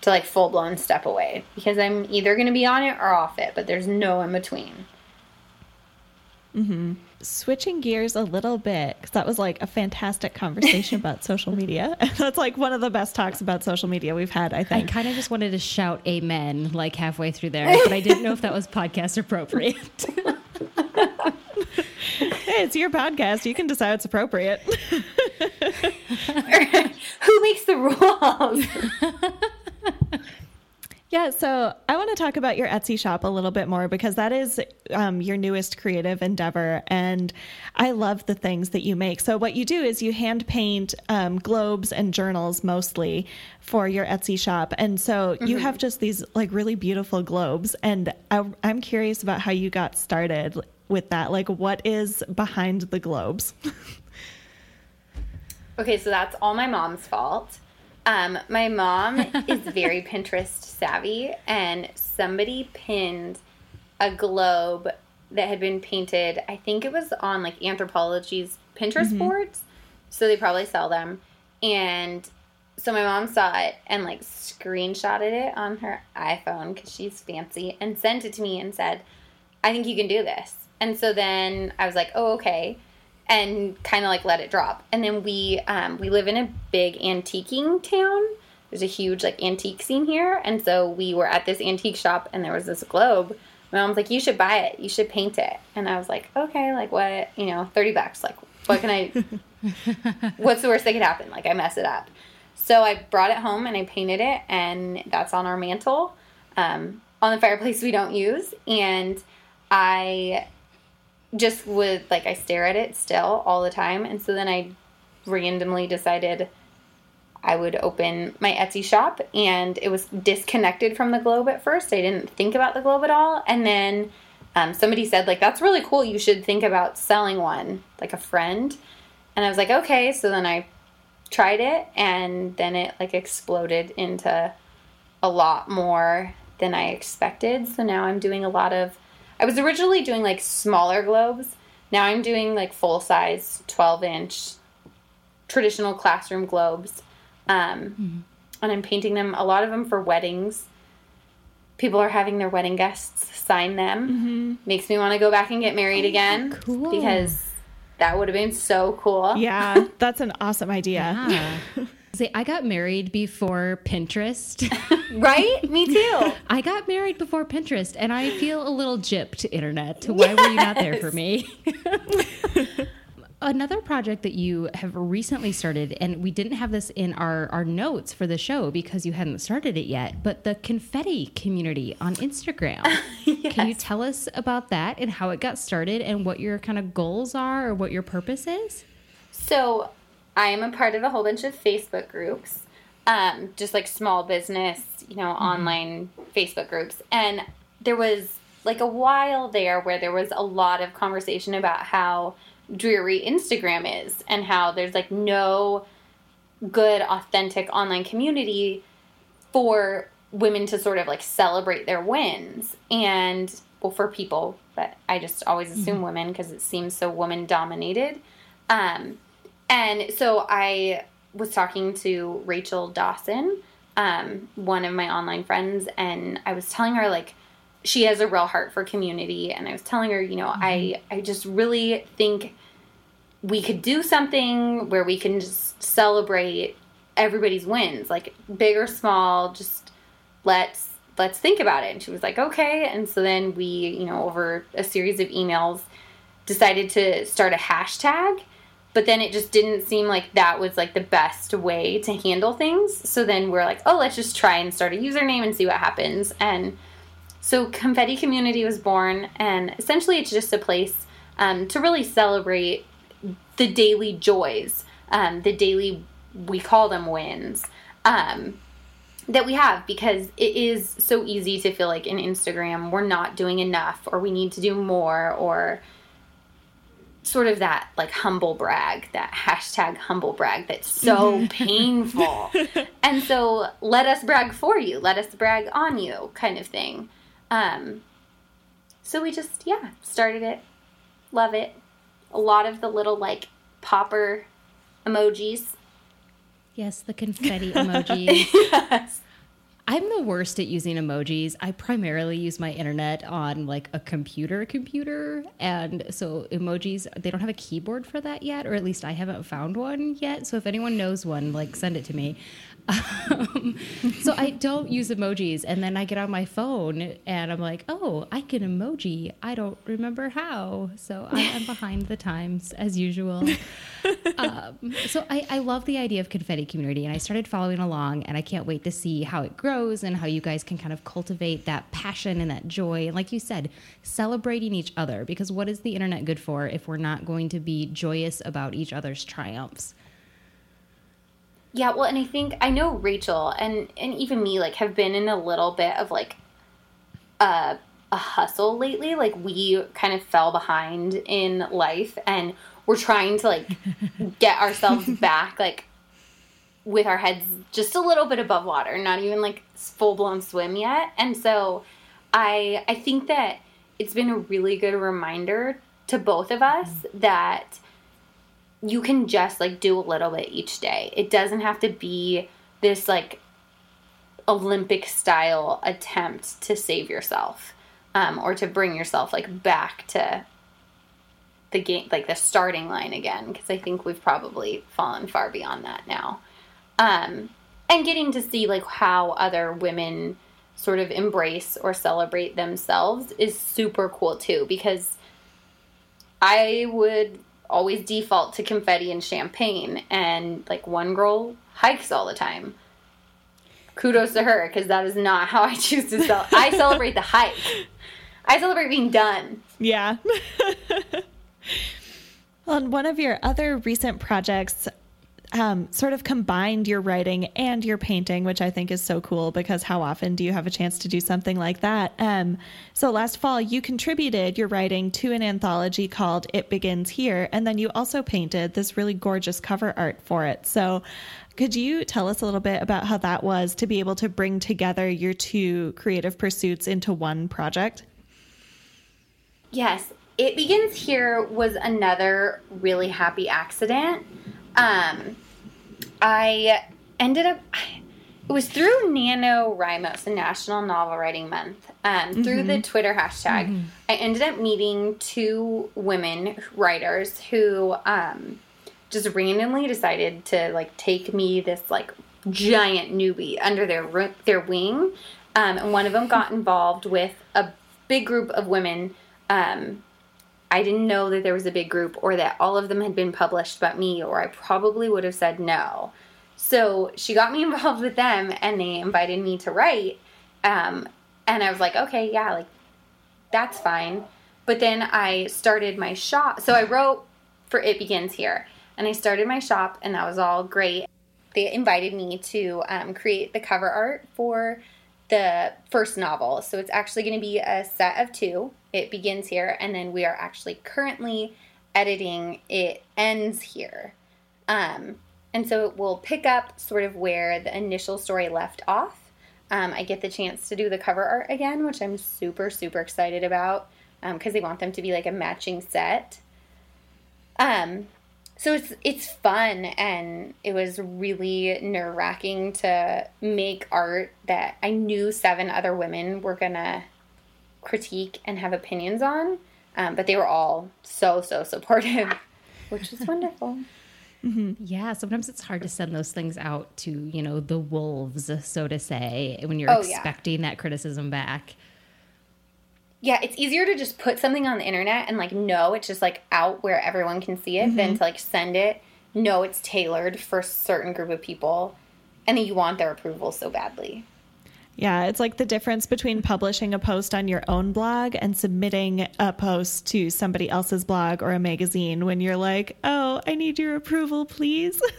to like full blown step away because I'm either going to be on it or off it but there's no in between mhm switching gears a little bit because that was like a fantastic conversation about social media. That's like one of the best talks about social media we've had. I think. I kind of just wanted to shout "Amen" like halfway through there, but I didn't know if that was podcast appropriate. hey, it's your podcast. You can decide it's appropriate. Who makes the rules? Yeah, so I want to talk about your Etsy shop a little bit more because that is um, your newest creative endeavor. And I love the things that you make. So, what you do is you hand paint um, globes and journals mostly for your Etsy shop. And so mm-hmm. you have just these like really beautiful globes. And I, I'm curious about how you got started with that. Like, what is behind the globes? okay, so that's all my mom's fault. Um, my mom is very Pinterest savvy, and somebody pinned a globe that had been painted. I think it was on like Anthropologie's Pinterest boards, so they probably sell them. And so my mom saw it and like screenshotted it on her iPhone because she's fancy and sent it to me and said, I think you can do this. And so then I was like, oh, okay. And kind of like let it drop. And then we um, we live in a big antiquing town. There's a huge like antique scene here. And so we were at this antique shop and there was this globe. My mom's like, you should buy it. You should paint it. And I was like, okay, like what? You know, 30 bucks. Like, what can I, what's the worst that could happen? Like, I mess it up. So I brought it home and I painted it, and that's on our mantle. Um, on the fireplace we don't use. And I just would, like, I stare at it still all the time. And so then I randomly decided I would open my Etsy shop, and it was disconnected from the globe at first. I didn't think about the globe at all. And then um, somebody said, like, that's really cool. You should think about selling one, like a friend. And I was like, okay. So then I tried it and then it like exploded into a lot more than I expected. So now I'm doing a lot of I was originally doing like smaller globes. Now I'm doing like full size 12 inch traditional classroom globes. Um, Mm-hmm. And I'm painting them, a lot of them for weddings. People are having their wedding guests sign them. Makes me want to go back and get married again. Mm-hmm. Oh, cool. Because that would have been so cool. Yeah, that's an awesome idea. Yeah. See, I got married before Pinterest. Right? Me too. I got married before Pinterest, and I feel a little gypped, internet. Why were you not there for me? Another project that you have recently started, and we didn't have this in our, our notes for the show because you hadn't started it yet, but the confetti community on Instagram. Can you tell us about that and how it got started and what your kind of goals are or what your purpose is? So, I am a part of a whole bunch of Facebook groups, um, just like small business, you know, online Facebook groups. And there was like a while there where there was a lot of conversation about how dreary Instagram is and how there's like no good, authentic online community for women to sort of like celebrate their wins. And well for people but i just always assume women because it seems so woman dominated um, and so i was talking to rachel dawson um, one of my online friends and i was telling her like she has a real heart for community. And i was telling her you know i i just really think we could do something where we can just celebrate everybody's wins like big or small just let's let's think about it. And she was like okay. And so then we you know over a series of emails decided to start a hashtag but then it just didn't seem like that was like the best way to handle things. So then we're like oh let's just try and start a username and see what happens. And so confetti community was born and essentially it's just a place um, to really celebrate the daily joys um, the daily we call them wins um, that we have because it is so easy to feel like in instagram we're not doing enough or we need to do more or sort of that like humble brag that hashtag humble brag that's so painful. And so let us brag for you let us brag on you kind of thing. Um, so we just yeah started it. Love it. A lot of the little like popper emojis. Yes, the confetti emoji. yes I'm the worst at using emojis. I primarily use my internet on like a computer computer. And so emojis, they don't have a keyboard for that yet, or at least I haven't found one yet. So if anyone knows one, like send it to me. Um, so I don't use emojis. And then I get on my phone and I'm like, oh, I can emoji. I don't remember how. So I, I'm behind the times as usual. um, so I, I love the idea of confetti community and i started following along and i can't wait to see how it grows and how you guys can kind of cultivate that passion and that joy and like you said celebrating each other because what is the internet good for if we're not going to be joyous about each other's triumphs Yeah, well, and I think I know Rachel and and even me like have been in a little bit of like a a hustle lately. Like we kind of fell behind in life and we're trying to like get ourselves back like with our heads just a little bit above water, not even like full blown swim yet. And so I I think that it's been a really good reminder to both of us mm. that you can just like do a little bit each day. It doesn't have to be this like Olympic style attempt to save yourself um, or to bring yourself like back to the game, like the starting line again, because I think we've probably fallen far beyond that now. Um, and getting to see like how other women sort of embrace or celebrate themselves is super cool too, because I would always default to confetti and champagne, and like one girl hikes all the time. Kudos to her, because that is not how I choose to celebrate. I celebrate the hike. I celebrate being done. Yeah. On one of your other recent projects, um, sort of combined your writing and your painting, which I think is so cool because how often do you have a chance to do something like that? Um, so last fall, you contributed your writing to an anthology called It Begins Here, and then you also painted this really gorgeous cover art for it. So could you tell us a little bit about how that was to be able to bring together your two creative pursuits into one project? Yes, It Begins Here was another really happy accident. Um, I ended up, it was through Nano NaNoWriMo, so National Novel Writing Month, um, through the Twitter hashtag. I ended up meeting two women writers who um, just randomly decided to like take me this like giant newbie under their their wing. Um, and one of them got involved with a big group of women um, I didn't know that there was a big group or that all of them had been published but me, or I probably would have said no. So she got me involved with them and they invited me to write. Um, and I was like, okay, yeah, like that's fine. But then I started my shop. So I wrote for It Begins Here and I started my shop and that was all great. They invited me to um, create the cover art for the first novel. So it's actually going to be a set of two. It begins here, and then we are actually currently editing It Ends Here. Um, and so it will pick up sort of where the initial story left off. Um, I get the chance to do the cover art again, which I'm super, super excited about because um, they want them to be like a matching set. Um, so it's it's fun and it was really nerve wracking to make art that I knew seven other women were gonna critique and have opinions on, um, but they were all so so supportive, which was wonderful. Yeah, sometimes it's hard to send those things out to, you know, the wolves, so to say, when you're Oh, yeah. expecting that criticism back. Yeah, it's easier to just put something on the internet and like know it's just like out where everyone can see it than to like send it, know it's tailored for a certain group of people, and then you want their approval so badly. Yeah, it's like the difference between publishing a post on your own blog and submitting a post to somebody else's blog or a magazine when you're like, oh, I need your approval, please.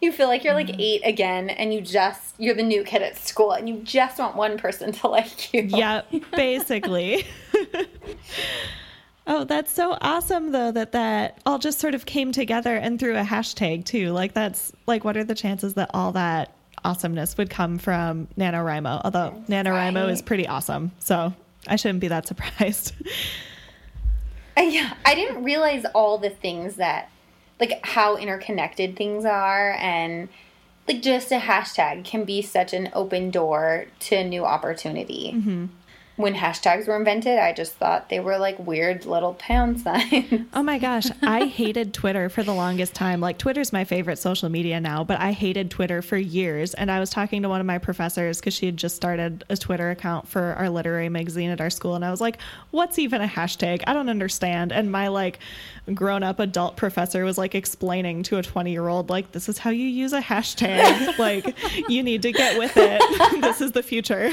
You feel like you're like eight again, and you just you're the new kid at school, and you just want one person to like you. yep, basically. oh, that's so awesome though that that all just sort of came together and through a hashtag too. Like that's like what are the chances that all that awesomeness would come from NaNoWriMo? Although NaNoWriMo is pretty awesome. So I shouldn't be that surprised. Yeah, I didn't realize all the things that, like how interconnected things are, and like just a hashtag can be such an open door to a new opportunity. Mm-hmm. When hashtags were invented, I just thought they were like weird little pound signs. Oh my gosh, I hated Twitter for the longest time. Like Twitter's my favorite social media now, but I hated Twitter for years. And I was talking to one of my professors because she had just started a Twitter account for our literary magazine at our school, and I was like, "What's even a hashtag? I don't understand." And my like grown-up adult professor was like explaining to a 20-year-old like, "This is how you use a hashtag. like, you need to get with it. this is the future."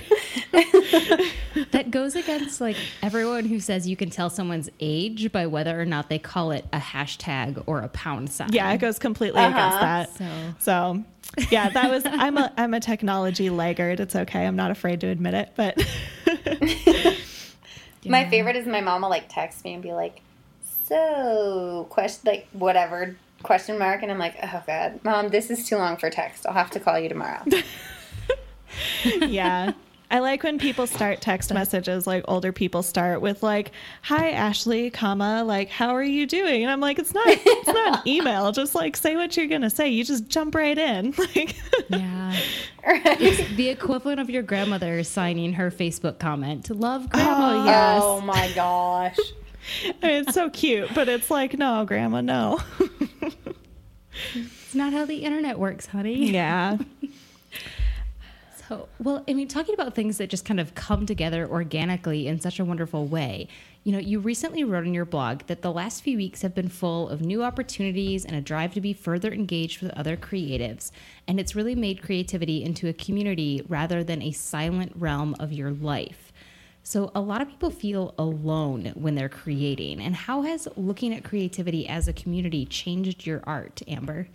That goes against like everyone who says you can tell someone's age by whether or not they call it a hashtag or a pound sign. Yeah, it goes completely uh-huh. against that. So So, yeah, that was I'm a I'm a technology laggard. It's okay. I'm not afraid to admit it, but My favorite is my mom will like text me and be like, "So, question like whatever question mark, and I'm like, oh god, mom, this is too long for text. I'll have to call you tomorrow. yeah. I like when people start text messages like older people start with like, "Hi Ashley, comma, like how are you doing?" And I'm like, "It's not it's not an email. Just like say what you're going to say. You just jump right in." Like Yeah. It's the equivalent of your grandmother signing her Facebook comment. To love grandma, oh, yes. Oh my gosh. I mean, it's so cute, but it's like, "No, grandma, no." It's not how the internet works, honey. yeah. Well, I mean, talking about things that just kind of come together organically in such a wonderful way. You know, you recently wrote in your blog that the last few weeks have been full of new opportunities and a drive to be further engaged with other creatives. And it's really made creativity into a community rather than a silent realm of your life. So, a lot of people feel alone when they're creating. And how has looking at creativity as a community changed your art, Amber?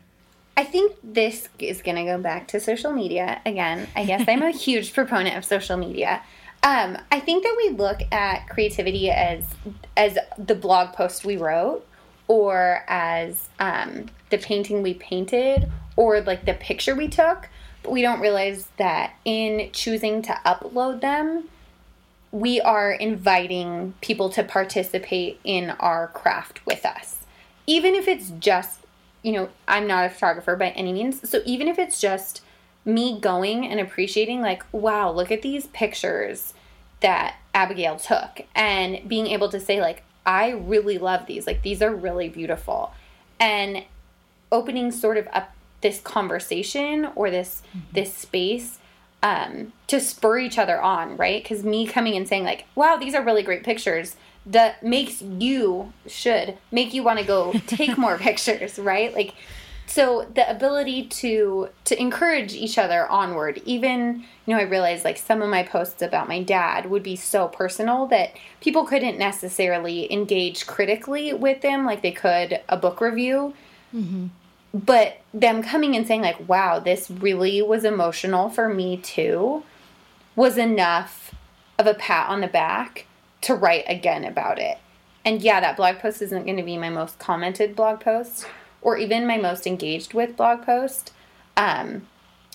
I think this is going to go back to social media again. I guess I'm a huge proponent of social media. Um, I think that we look at creativity as as the blog post we wrote, or as um, the painting we painted, or like the picture we took. But we don't realize that in choosing to upload them, we are inviting people to participate in our craft with us, even if it's just you know, I'm not a photographer by any means. So even if it's just me going and appreciating, like, wow, look at these pictures that Abigail took, and being able to say, like, I really love these. Like, these are really beautiful. And opening sort of up this conversation or this mm-hmm. this space um, to spur each other on, right? Because me coming and saying like, "Wow, these are really great pictures," that makes you should make you want to go take more pictures, right? Like so the ability to to encourage each other onward even you know i realized like some of my posts about my dad would be so personal that people couldn't necessarily engage critically with them like they could a book review mm-hmm. but them coming and saying like wow this really was emotional for me too was enough of a pat on the back to write again about it. And yeah, that blog post isn't going to be my most commented blog post or even my most engaged with blog post. Um,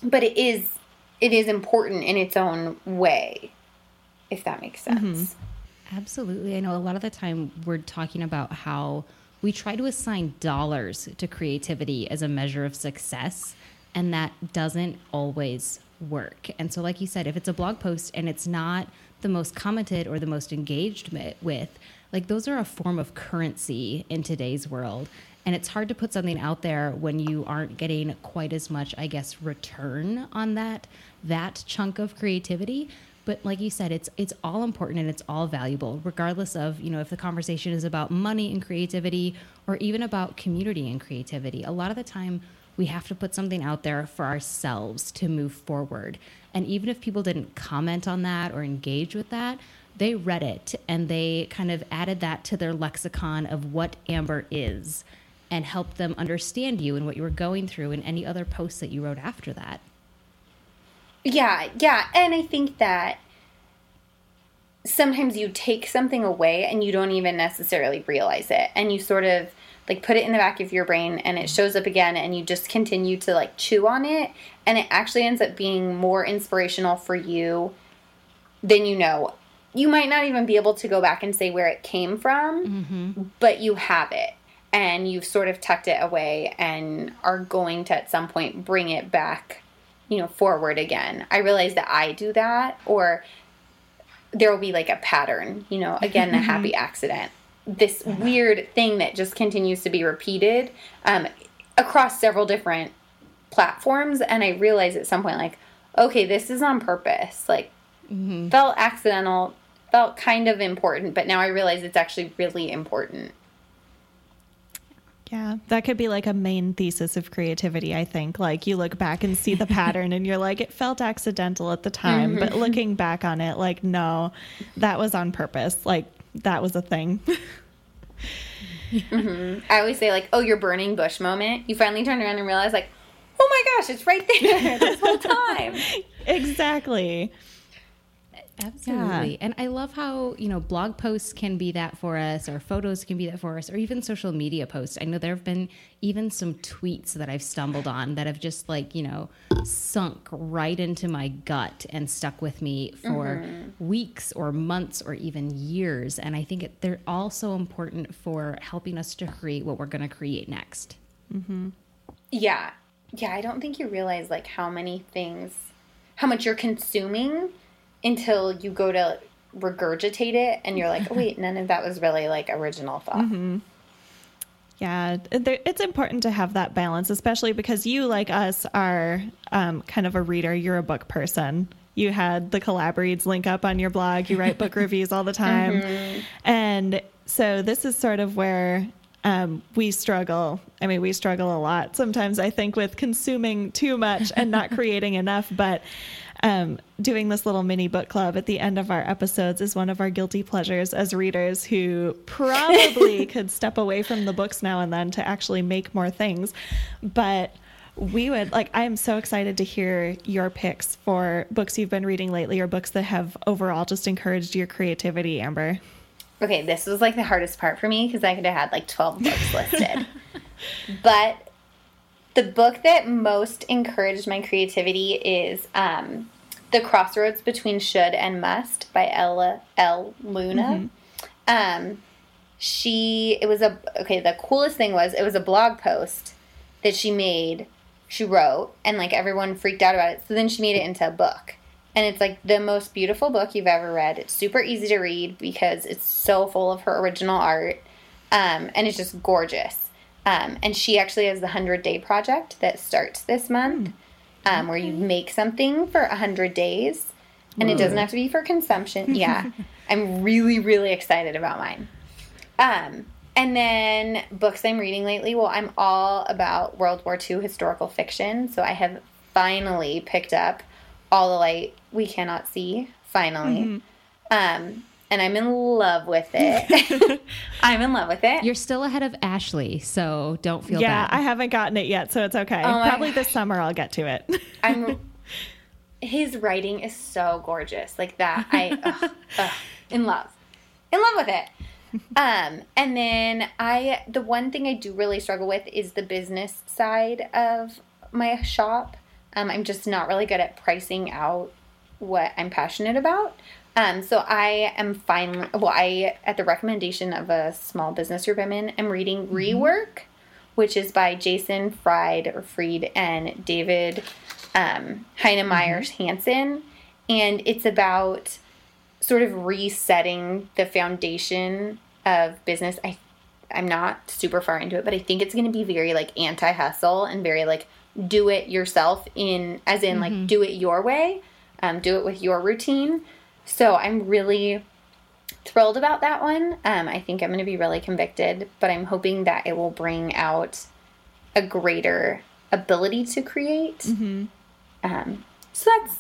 but it is it is important in its own way, if that makes sense. Mm-hmm. Absolutely. I know a lot of the time we're talking about how we try to assign dollars to creativity as a measure of success, and that doesn't always work. And so, like you said, if it's a blog post and it's not the most commented or the most engaged with, like those are a form of currency in today's world. And it's hard to put something out there when you aren't getting quite as much, I guess, return on that that chunk of creativity. But like you said, it's it's all important and it's all valuable, regardless of you know if the conversation is about money and creativity or even about community and creativity. A lot of the time, we have to put something out there for ourselves to move forward. And even if people didn't comment on that or engage with that, they read it and they kind of added that to their lexicon of what Amber is and helped them understand you and what you were going through and any other posts that you wrote after that. Yeah, yeah. And I think that sometimes you take something away and you don't even necessarily realize it. And you sort of like put it in the back of your brain and it shows up again and you just continue to like chew on it. And it actually ends up being more inspirational for you than you know. You might not even be able to go back and say where it came from mm-hmm. but you have it. And you've sort of tucked it away and are going to at some point bring it back you know forward again. I realize that i do that or there will be like a pattern you know again a happy accident this weird thing that just continues to be repeated um, across several different platforms and i realized at some point like okay this is on purpose like mm-hmm. felt accidental felt kind of important but now i realize it's actually really important yeah, that could be like a main thesis of creativity, I think. Like you look back and see the pattern and you're like, it felt accidental at the time. Mm-hmm. But looking back on it, like, no, that was on purpose. Like that was a thing. mm-hmm. I always say like, "Oh, your burning bush moment." You finally turn around and realize like, "Oh my gosh, it's right there this whole time." exactly. Absolutely. Yeah. And I love how, you know, blog posts can be that for us, or photos can be that for us, or even social media posts. I know there have been even some tweets that I've stumbled on that have just like, you know, sunk right into my gut and stuck with me for mm-hmm. weeks or months or even years. And I think it, they're all so important for helping us to create what we're going to create next. Mm-hmm. Yeah. Yeah. I don't think you realize like how many things, how much you're consuming until you go to regurgitate it and you're like, oh, wait, none of that was really like original thought. Mm-hmm. Yeah, it's important to have that balance, especially because you, like us, are um, kind of a reader. You're a book person. You had the Collabreads link up on your blog. You write book reviews all the time. Mm-hmm. And so this is sort of where um, we struggle. I mean, we struggle a lot sometimes, I think, with consuming too much and not creating enough. But um, doing this little mini book club at the end of our episodes is one of our guilty pleasures as readers who probably could step away from the books now and then to actually make more things. But we would like i am so excited to hear your picks for books you've been reading lately or books that have overall just encouraged your creativity amber okay this was like the hardest part for me because i could have had like 12 books listed but the book that most encouraged my creativity is um, The Crossroads Between Should and Must by Ella L. Luna. Mm-hmm. Um, she, it was a, okay, the coolest thing was it was a blog post that she made, she wrote, and like everyone freaked out about it. So then she made it into a book. And it's like the most beautiful book you've ever read. It's super easy to read because it's so full of her original art. Um, and it's just gorgeous. Um, and she actually has the 100 day project that starts this month, um, where you make something for 100 days. And Whoa. it doesn't have to be for consumption. Yeah. I'm really, really excited about mine. Um, and then books I'm reading lately. Well, I'm all about World War II historical fiction. So I have finally picked up All the Light We Cannot See, finally. Mm-hmm. Um, and I'm in love with it. I'm in love with it. You're still ahead of Ashley, so don't feel yeah, bad. I haven't gotten it yet, so it's okay. Oh Probably this summer I'll get to it. I'm. His writing is so gorgeous, like that. I ugh, ugh, in love, in love with it. Um, and then I, the one thing I do really struggle with is the business side of my shop. Um, I'm just not really good at pricing out what I'm passionate about. Um, so I am finally, well, I, at the recommendation of a small business group I'm in, am reading mm-hmm. Rework, which is by Jason Fried or Freed and David um, Heinemeier mm-hmm. Hansson. And it's about sort of resetting the foundation of business. I, I'm not super far into it, but I think it's going to be very like anti hustle and very like do it yourself in, as in mm-hmm. like do it your way, um, do it with your routine. So I'm really thrilled about that one. Um, I think I'm going to be really convicted, but I'm hoping that it will bring out a greater ability to create. Mm-hmm. Um, so that's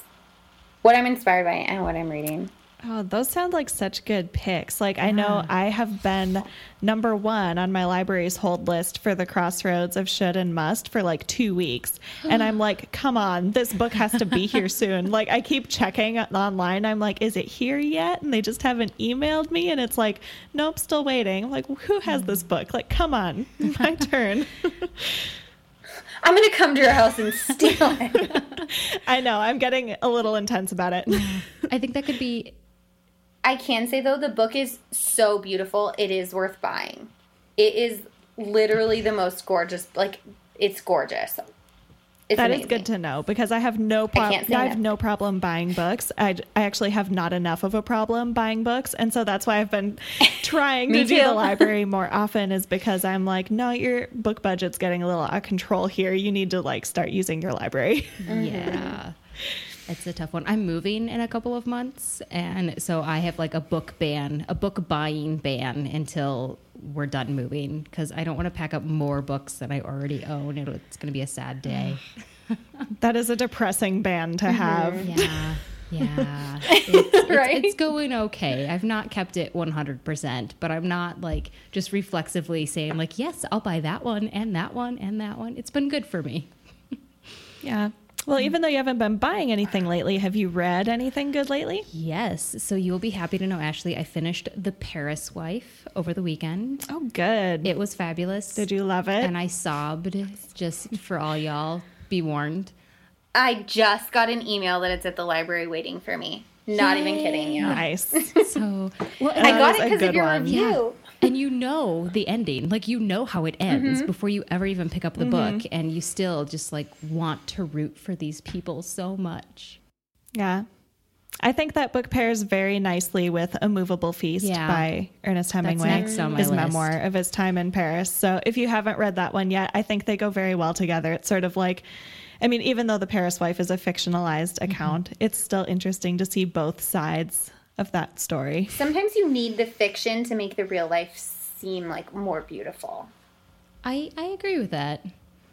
what I'm inspired by and what I'm reading. Oh, those sound like such good picks. Like, I know I have been number one on my library's hold list for the crossroads of should and must for like two weeks. And I'm like, come on, this book has to be here soon. Like, I keep checking online. I'm like, is it here yet? And they just haven't emailed me. And it's like, nope, still waiting. I'm like, who has mm. this book? Like, come on, my turn. I'm going to come to your house and steal it. I know. I'm getting a little intense about it. I think that could be I can say though, the book is so beautiful. It is worth buying. It is literally the most gorgeous. Like it's gorgeous. It's that amazing. is good to know because I have no problem. I, I, have no problem buying books. I, I actually have not enough of a problem buying books, and so that's why I've been trying to do the library more often. Is because I'm like, no, your book budget's getting a little out of control here. You need to like start using your library. Yeah. It's a tough one. I'm moving in a couple of months, and so I have like a book ban, a book buying ban until we're done moving because I don't want to pack up more books than I already own. It's going to be a sad day. that is a depressing ban to have. Mm-hmm. Yeah. Yeah. It's, right? It's, it's, going okay. I've not kept it 100%, but I'm not like just reflexively saying, like, yes, I'll buy that one and that one and that one. It's been good for me. yeah. Well, even though you haven't been buying anything lately, have you read anything good lately? Yes. So you will be happy to know, Ashley, I finished The Paris Wife over the weekend. Oh, good. It was fabulous. Did you love it? And I sobbed just for all y'all. Be warned. I just got an email that it's at the library waiting for me. Not even kidding you. nice. So, well, I got it because of your one. review. And you know the ending. Like you know how it ends mm-hmm. before you ever even pick up the mm-hmm. book, and you still just like want to root for these people so much. yeah. I think that book pairs very nicely with A Moveable Feast Yeah. by Ernest Hemingway. next on my his list. memoir of his time in Paris. So if you haven't read that one yet, I think they go very well together. It's sort of like I mean, even though The Paris Wife is a fictionalized mm-hmm. account, it's still interesting to see both sides of that story. Sometimes you need the fiction to make the real life seem like more beautiful. I I agree with that,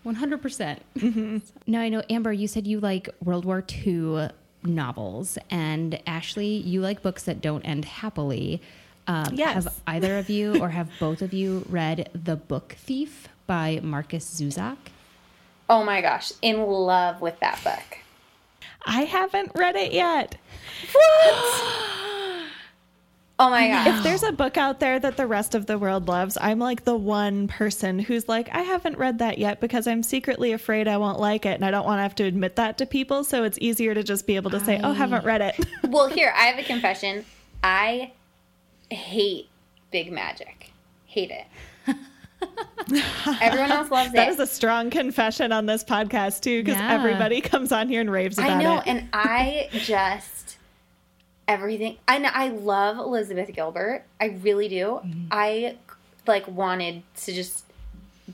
one hundred percent. Now I know Amber, you said you like World War II novels, and Ashley, you like books that don't end happily. Um, Yes. Have either of you or have both of you read The Book Thief by Markus Zusak? Oh my gosh, in love with that book. I haven't read it yet. What? Oh my gosh. If there's a book out there that the rest of the world loves, I'm like the one person who's like, I haven't read that yet because I'm secretly afraid I won't like it and I don't want to have to admit that to people. So it's easier to just be able to say, Oh, haven't read it. Well, here, I have a confession. I hate big magic. Hate it. Everyone else loves that it. is a strong confession on this podcast, too, because Yeah. everybody comes on here and raves about it. I know, it. and I just everything. I know. I love Elizabeth Gilbert. I really do. I like wanted to just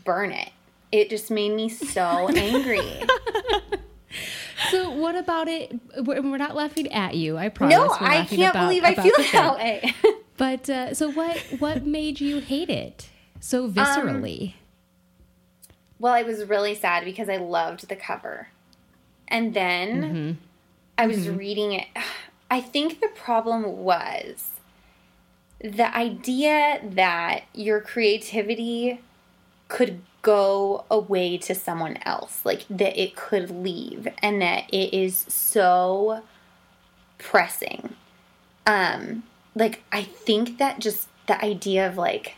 burn it. It just made me so angry. So what about it? We're we're not laughing at you. I promise. no, I can't about- believe I feel the thing. that way. But uh, so what? What made you hate it so viscerally? Well, I was really sad because I loved the cover. And then Mm-hmm. I was reading it. I think the problem was the idea that your creativity could go away to someone else, like that it could leave, and that it is so pressing. Um, like I think that just the idea of like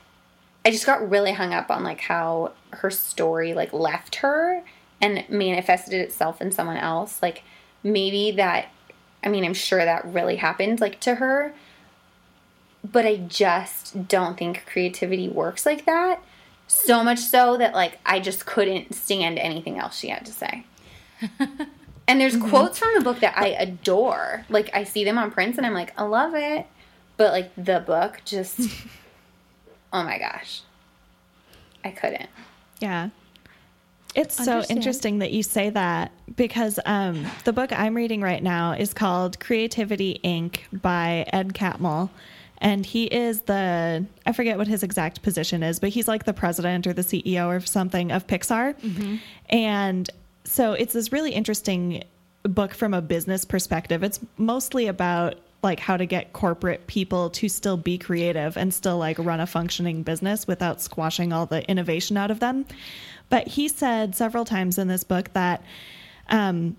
I just got really hung up on like how her story like left her and manifested itself in someone else. Like maybe that I mean, I'm sure that really happened like to her. But I just don't think creativity works like that. So much so that like I just couldn't stand anything else she had to say. and there's mm-hmm. quotes from the book that I adore. Like I see them on prints and I'm like, I love it. But like the book just oh my gosh. I couldn't. Yeah. It's so Understand. interesting that you say that because um, the book I'm reading right now is called Creativity Inc. by Ed Catmull. And he is the, I forget what his exact position is, but he's like the president or the CEO or something of Pixar. And so it's this really interesting book from a business perspective. It's mostly about like how to get corporate people to still be creative and still like run a functioning business without squashing all the innovation out of them. But he said several times in this book that um,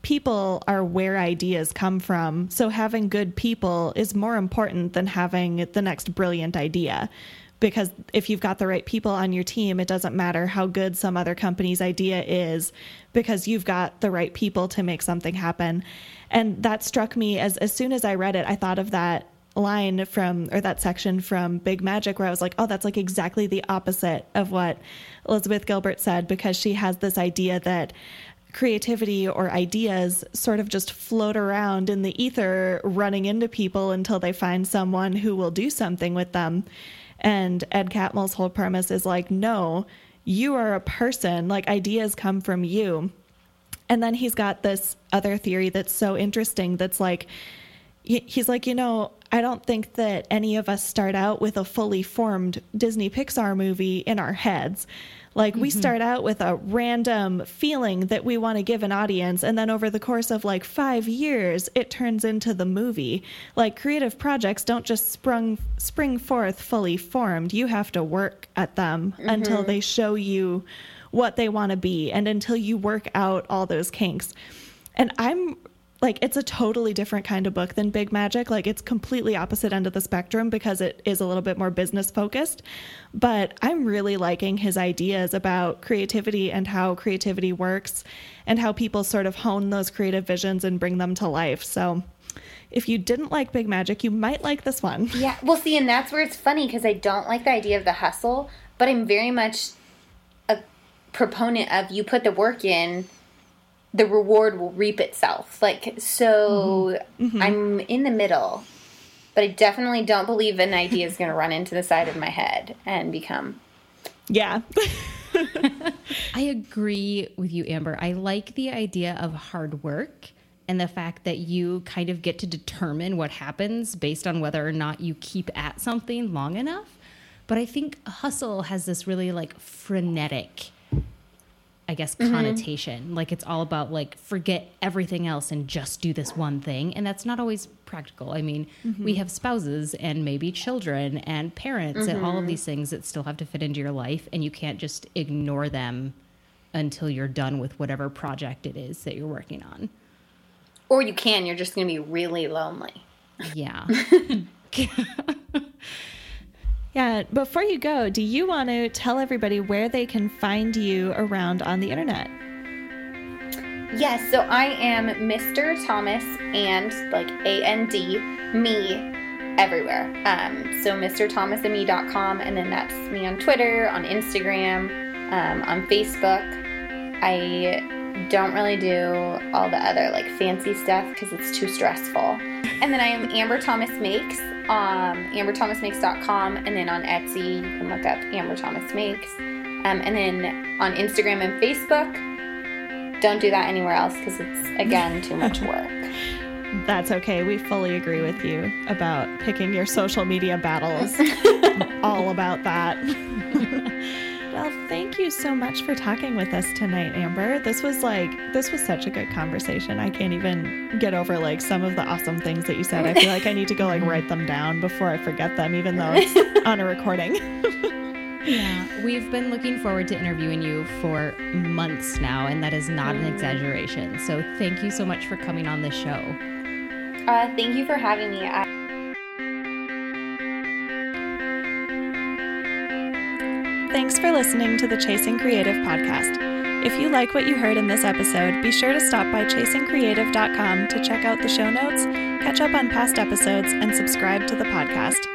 people are where ideas come from. So having good people is more important than having the next brilliant idea. Because if you've got the right people on your team, it doesn't matter how good some other company's idea is, because you've got the right people to make something happen. And that struck me as as soon as I read it, I thought of that line from or that section from Big Magic where I was like, oh, that's like exactly the opposite of what Elizabeth Gilbert said because she has this idea that creativity or ideas sort of just float around in the ether, running into people until they find someone who will do something with them. And Ed Catmull's whole premise is like, no, you are a person, like ideas come from you. And then he's got this other theory that's so interesting that's like, he's like, you know, I don't think that any of us start out with a fully formed Disney Pixar movie in our heads. Like, we mm-hmm. start out with a random feeling that we want to give an audience, and then over the course of like five years, it turns into the movie. Like, creative projects don't just sprung spring forth fully formed. You have to work at them until mm-hmm. they show you what they want to be and until you work out all those kinks. And I'm like it's a totally different kind of book than Big Magic. Like it's completely opposite end of the spectrum because it is a little bit more business focused. But I'm really liking his ideas about creativity and how creativity works and how people sort of hone those creative visions and bring them to life. So if you didn't like Big Magic, you might like this one. Yeah, well, see, and that's where it's funny because I don't like the idea of the hustle, but I'm very much a proponent of you put the work in, the reward will reap itself. Like, so mm-hmm. Mm-hmm. I'm in the middle, but I definitely don't believe an idea is going to run into the side of my head and become. Yeah. I agree with you, Amber. I like the idea of hard work and the fact that you kind of get to determine what happens based on whether or not you keep at something long enough. But I think hustle has this really like frenetic, I guess, mm-hmm. connotation. Like it's all about like forget everything else and just do this one thing. And that's not always practical. I mean, mm-hmm. we have spouses and maybe children and parents mm-hmm. and all of mm-hmm. these things that still have to fit into your life. And you can't just ignore them until you're done with whatever project it is that you're working on. Or you can, you're just going to be really lonely. Yeah. yeah. Before you go, do you want to tell everybody where they can find you around on the internet? Yes, so I am Mr. Thomas and like A N D me everywhere. Um, so MrThomasandMe.com, and then that's me on Twitter, on Instagram, um, on Facebook. I don't really do all the other like fancy stuff because it's too stressful. And then I am Amber Thomas Makes, um, amberthomasmakes.com, and then on Etsy you can look up Amber Thomas Makes. Um, and then on Instagram and Facebook, don't do that anywhere else because it's again too much work. That's okay. We fully agree with you about picking your social media battles. all about that. Well, thank you so much for talking with us tonight, Amber. This was like this was such a good conversation. I can't even get over like some of the awesome things that you said. I feel like I need to go like write them down before I forget them, even though it's on a recording. yeah, we've been looking forward to interviewing you for months now, and that is not an exaggeration. So thank you so much for coming on the show. Uh, thank you for having me. I- Thanks for listening to the Chasing Creative podcast. If you like what you heard in this episode, be sure to stop by chasingcreative.com to check out the show notes, catch up on past episodes, and subscribe to the podcast.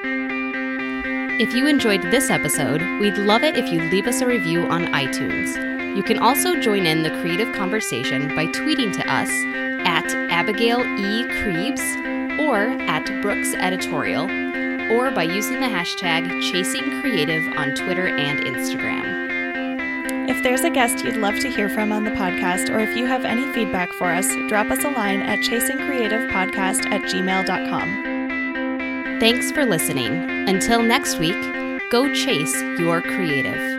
If you enjoyed this episode, we'd love it if you leave us a review on iTunes. You can also join in the creative conversation by tweeting to us at Abigail E. Krebs or at Brooks Editorial or by using the hashtag ChasingCreative on Twitter and Instagram. If there's a guest you'd love to hear from on the podcast, or if you have any feedback for us, drop us a line at chasingcreativepodcast at gmail.com. Thanks for listening. Until next week, go chase your creative.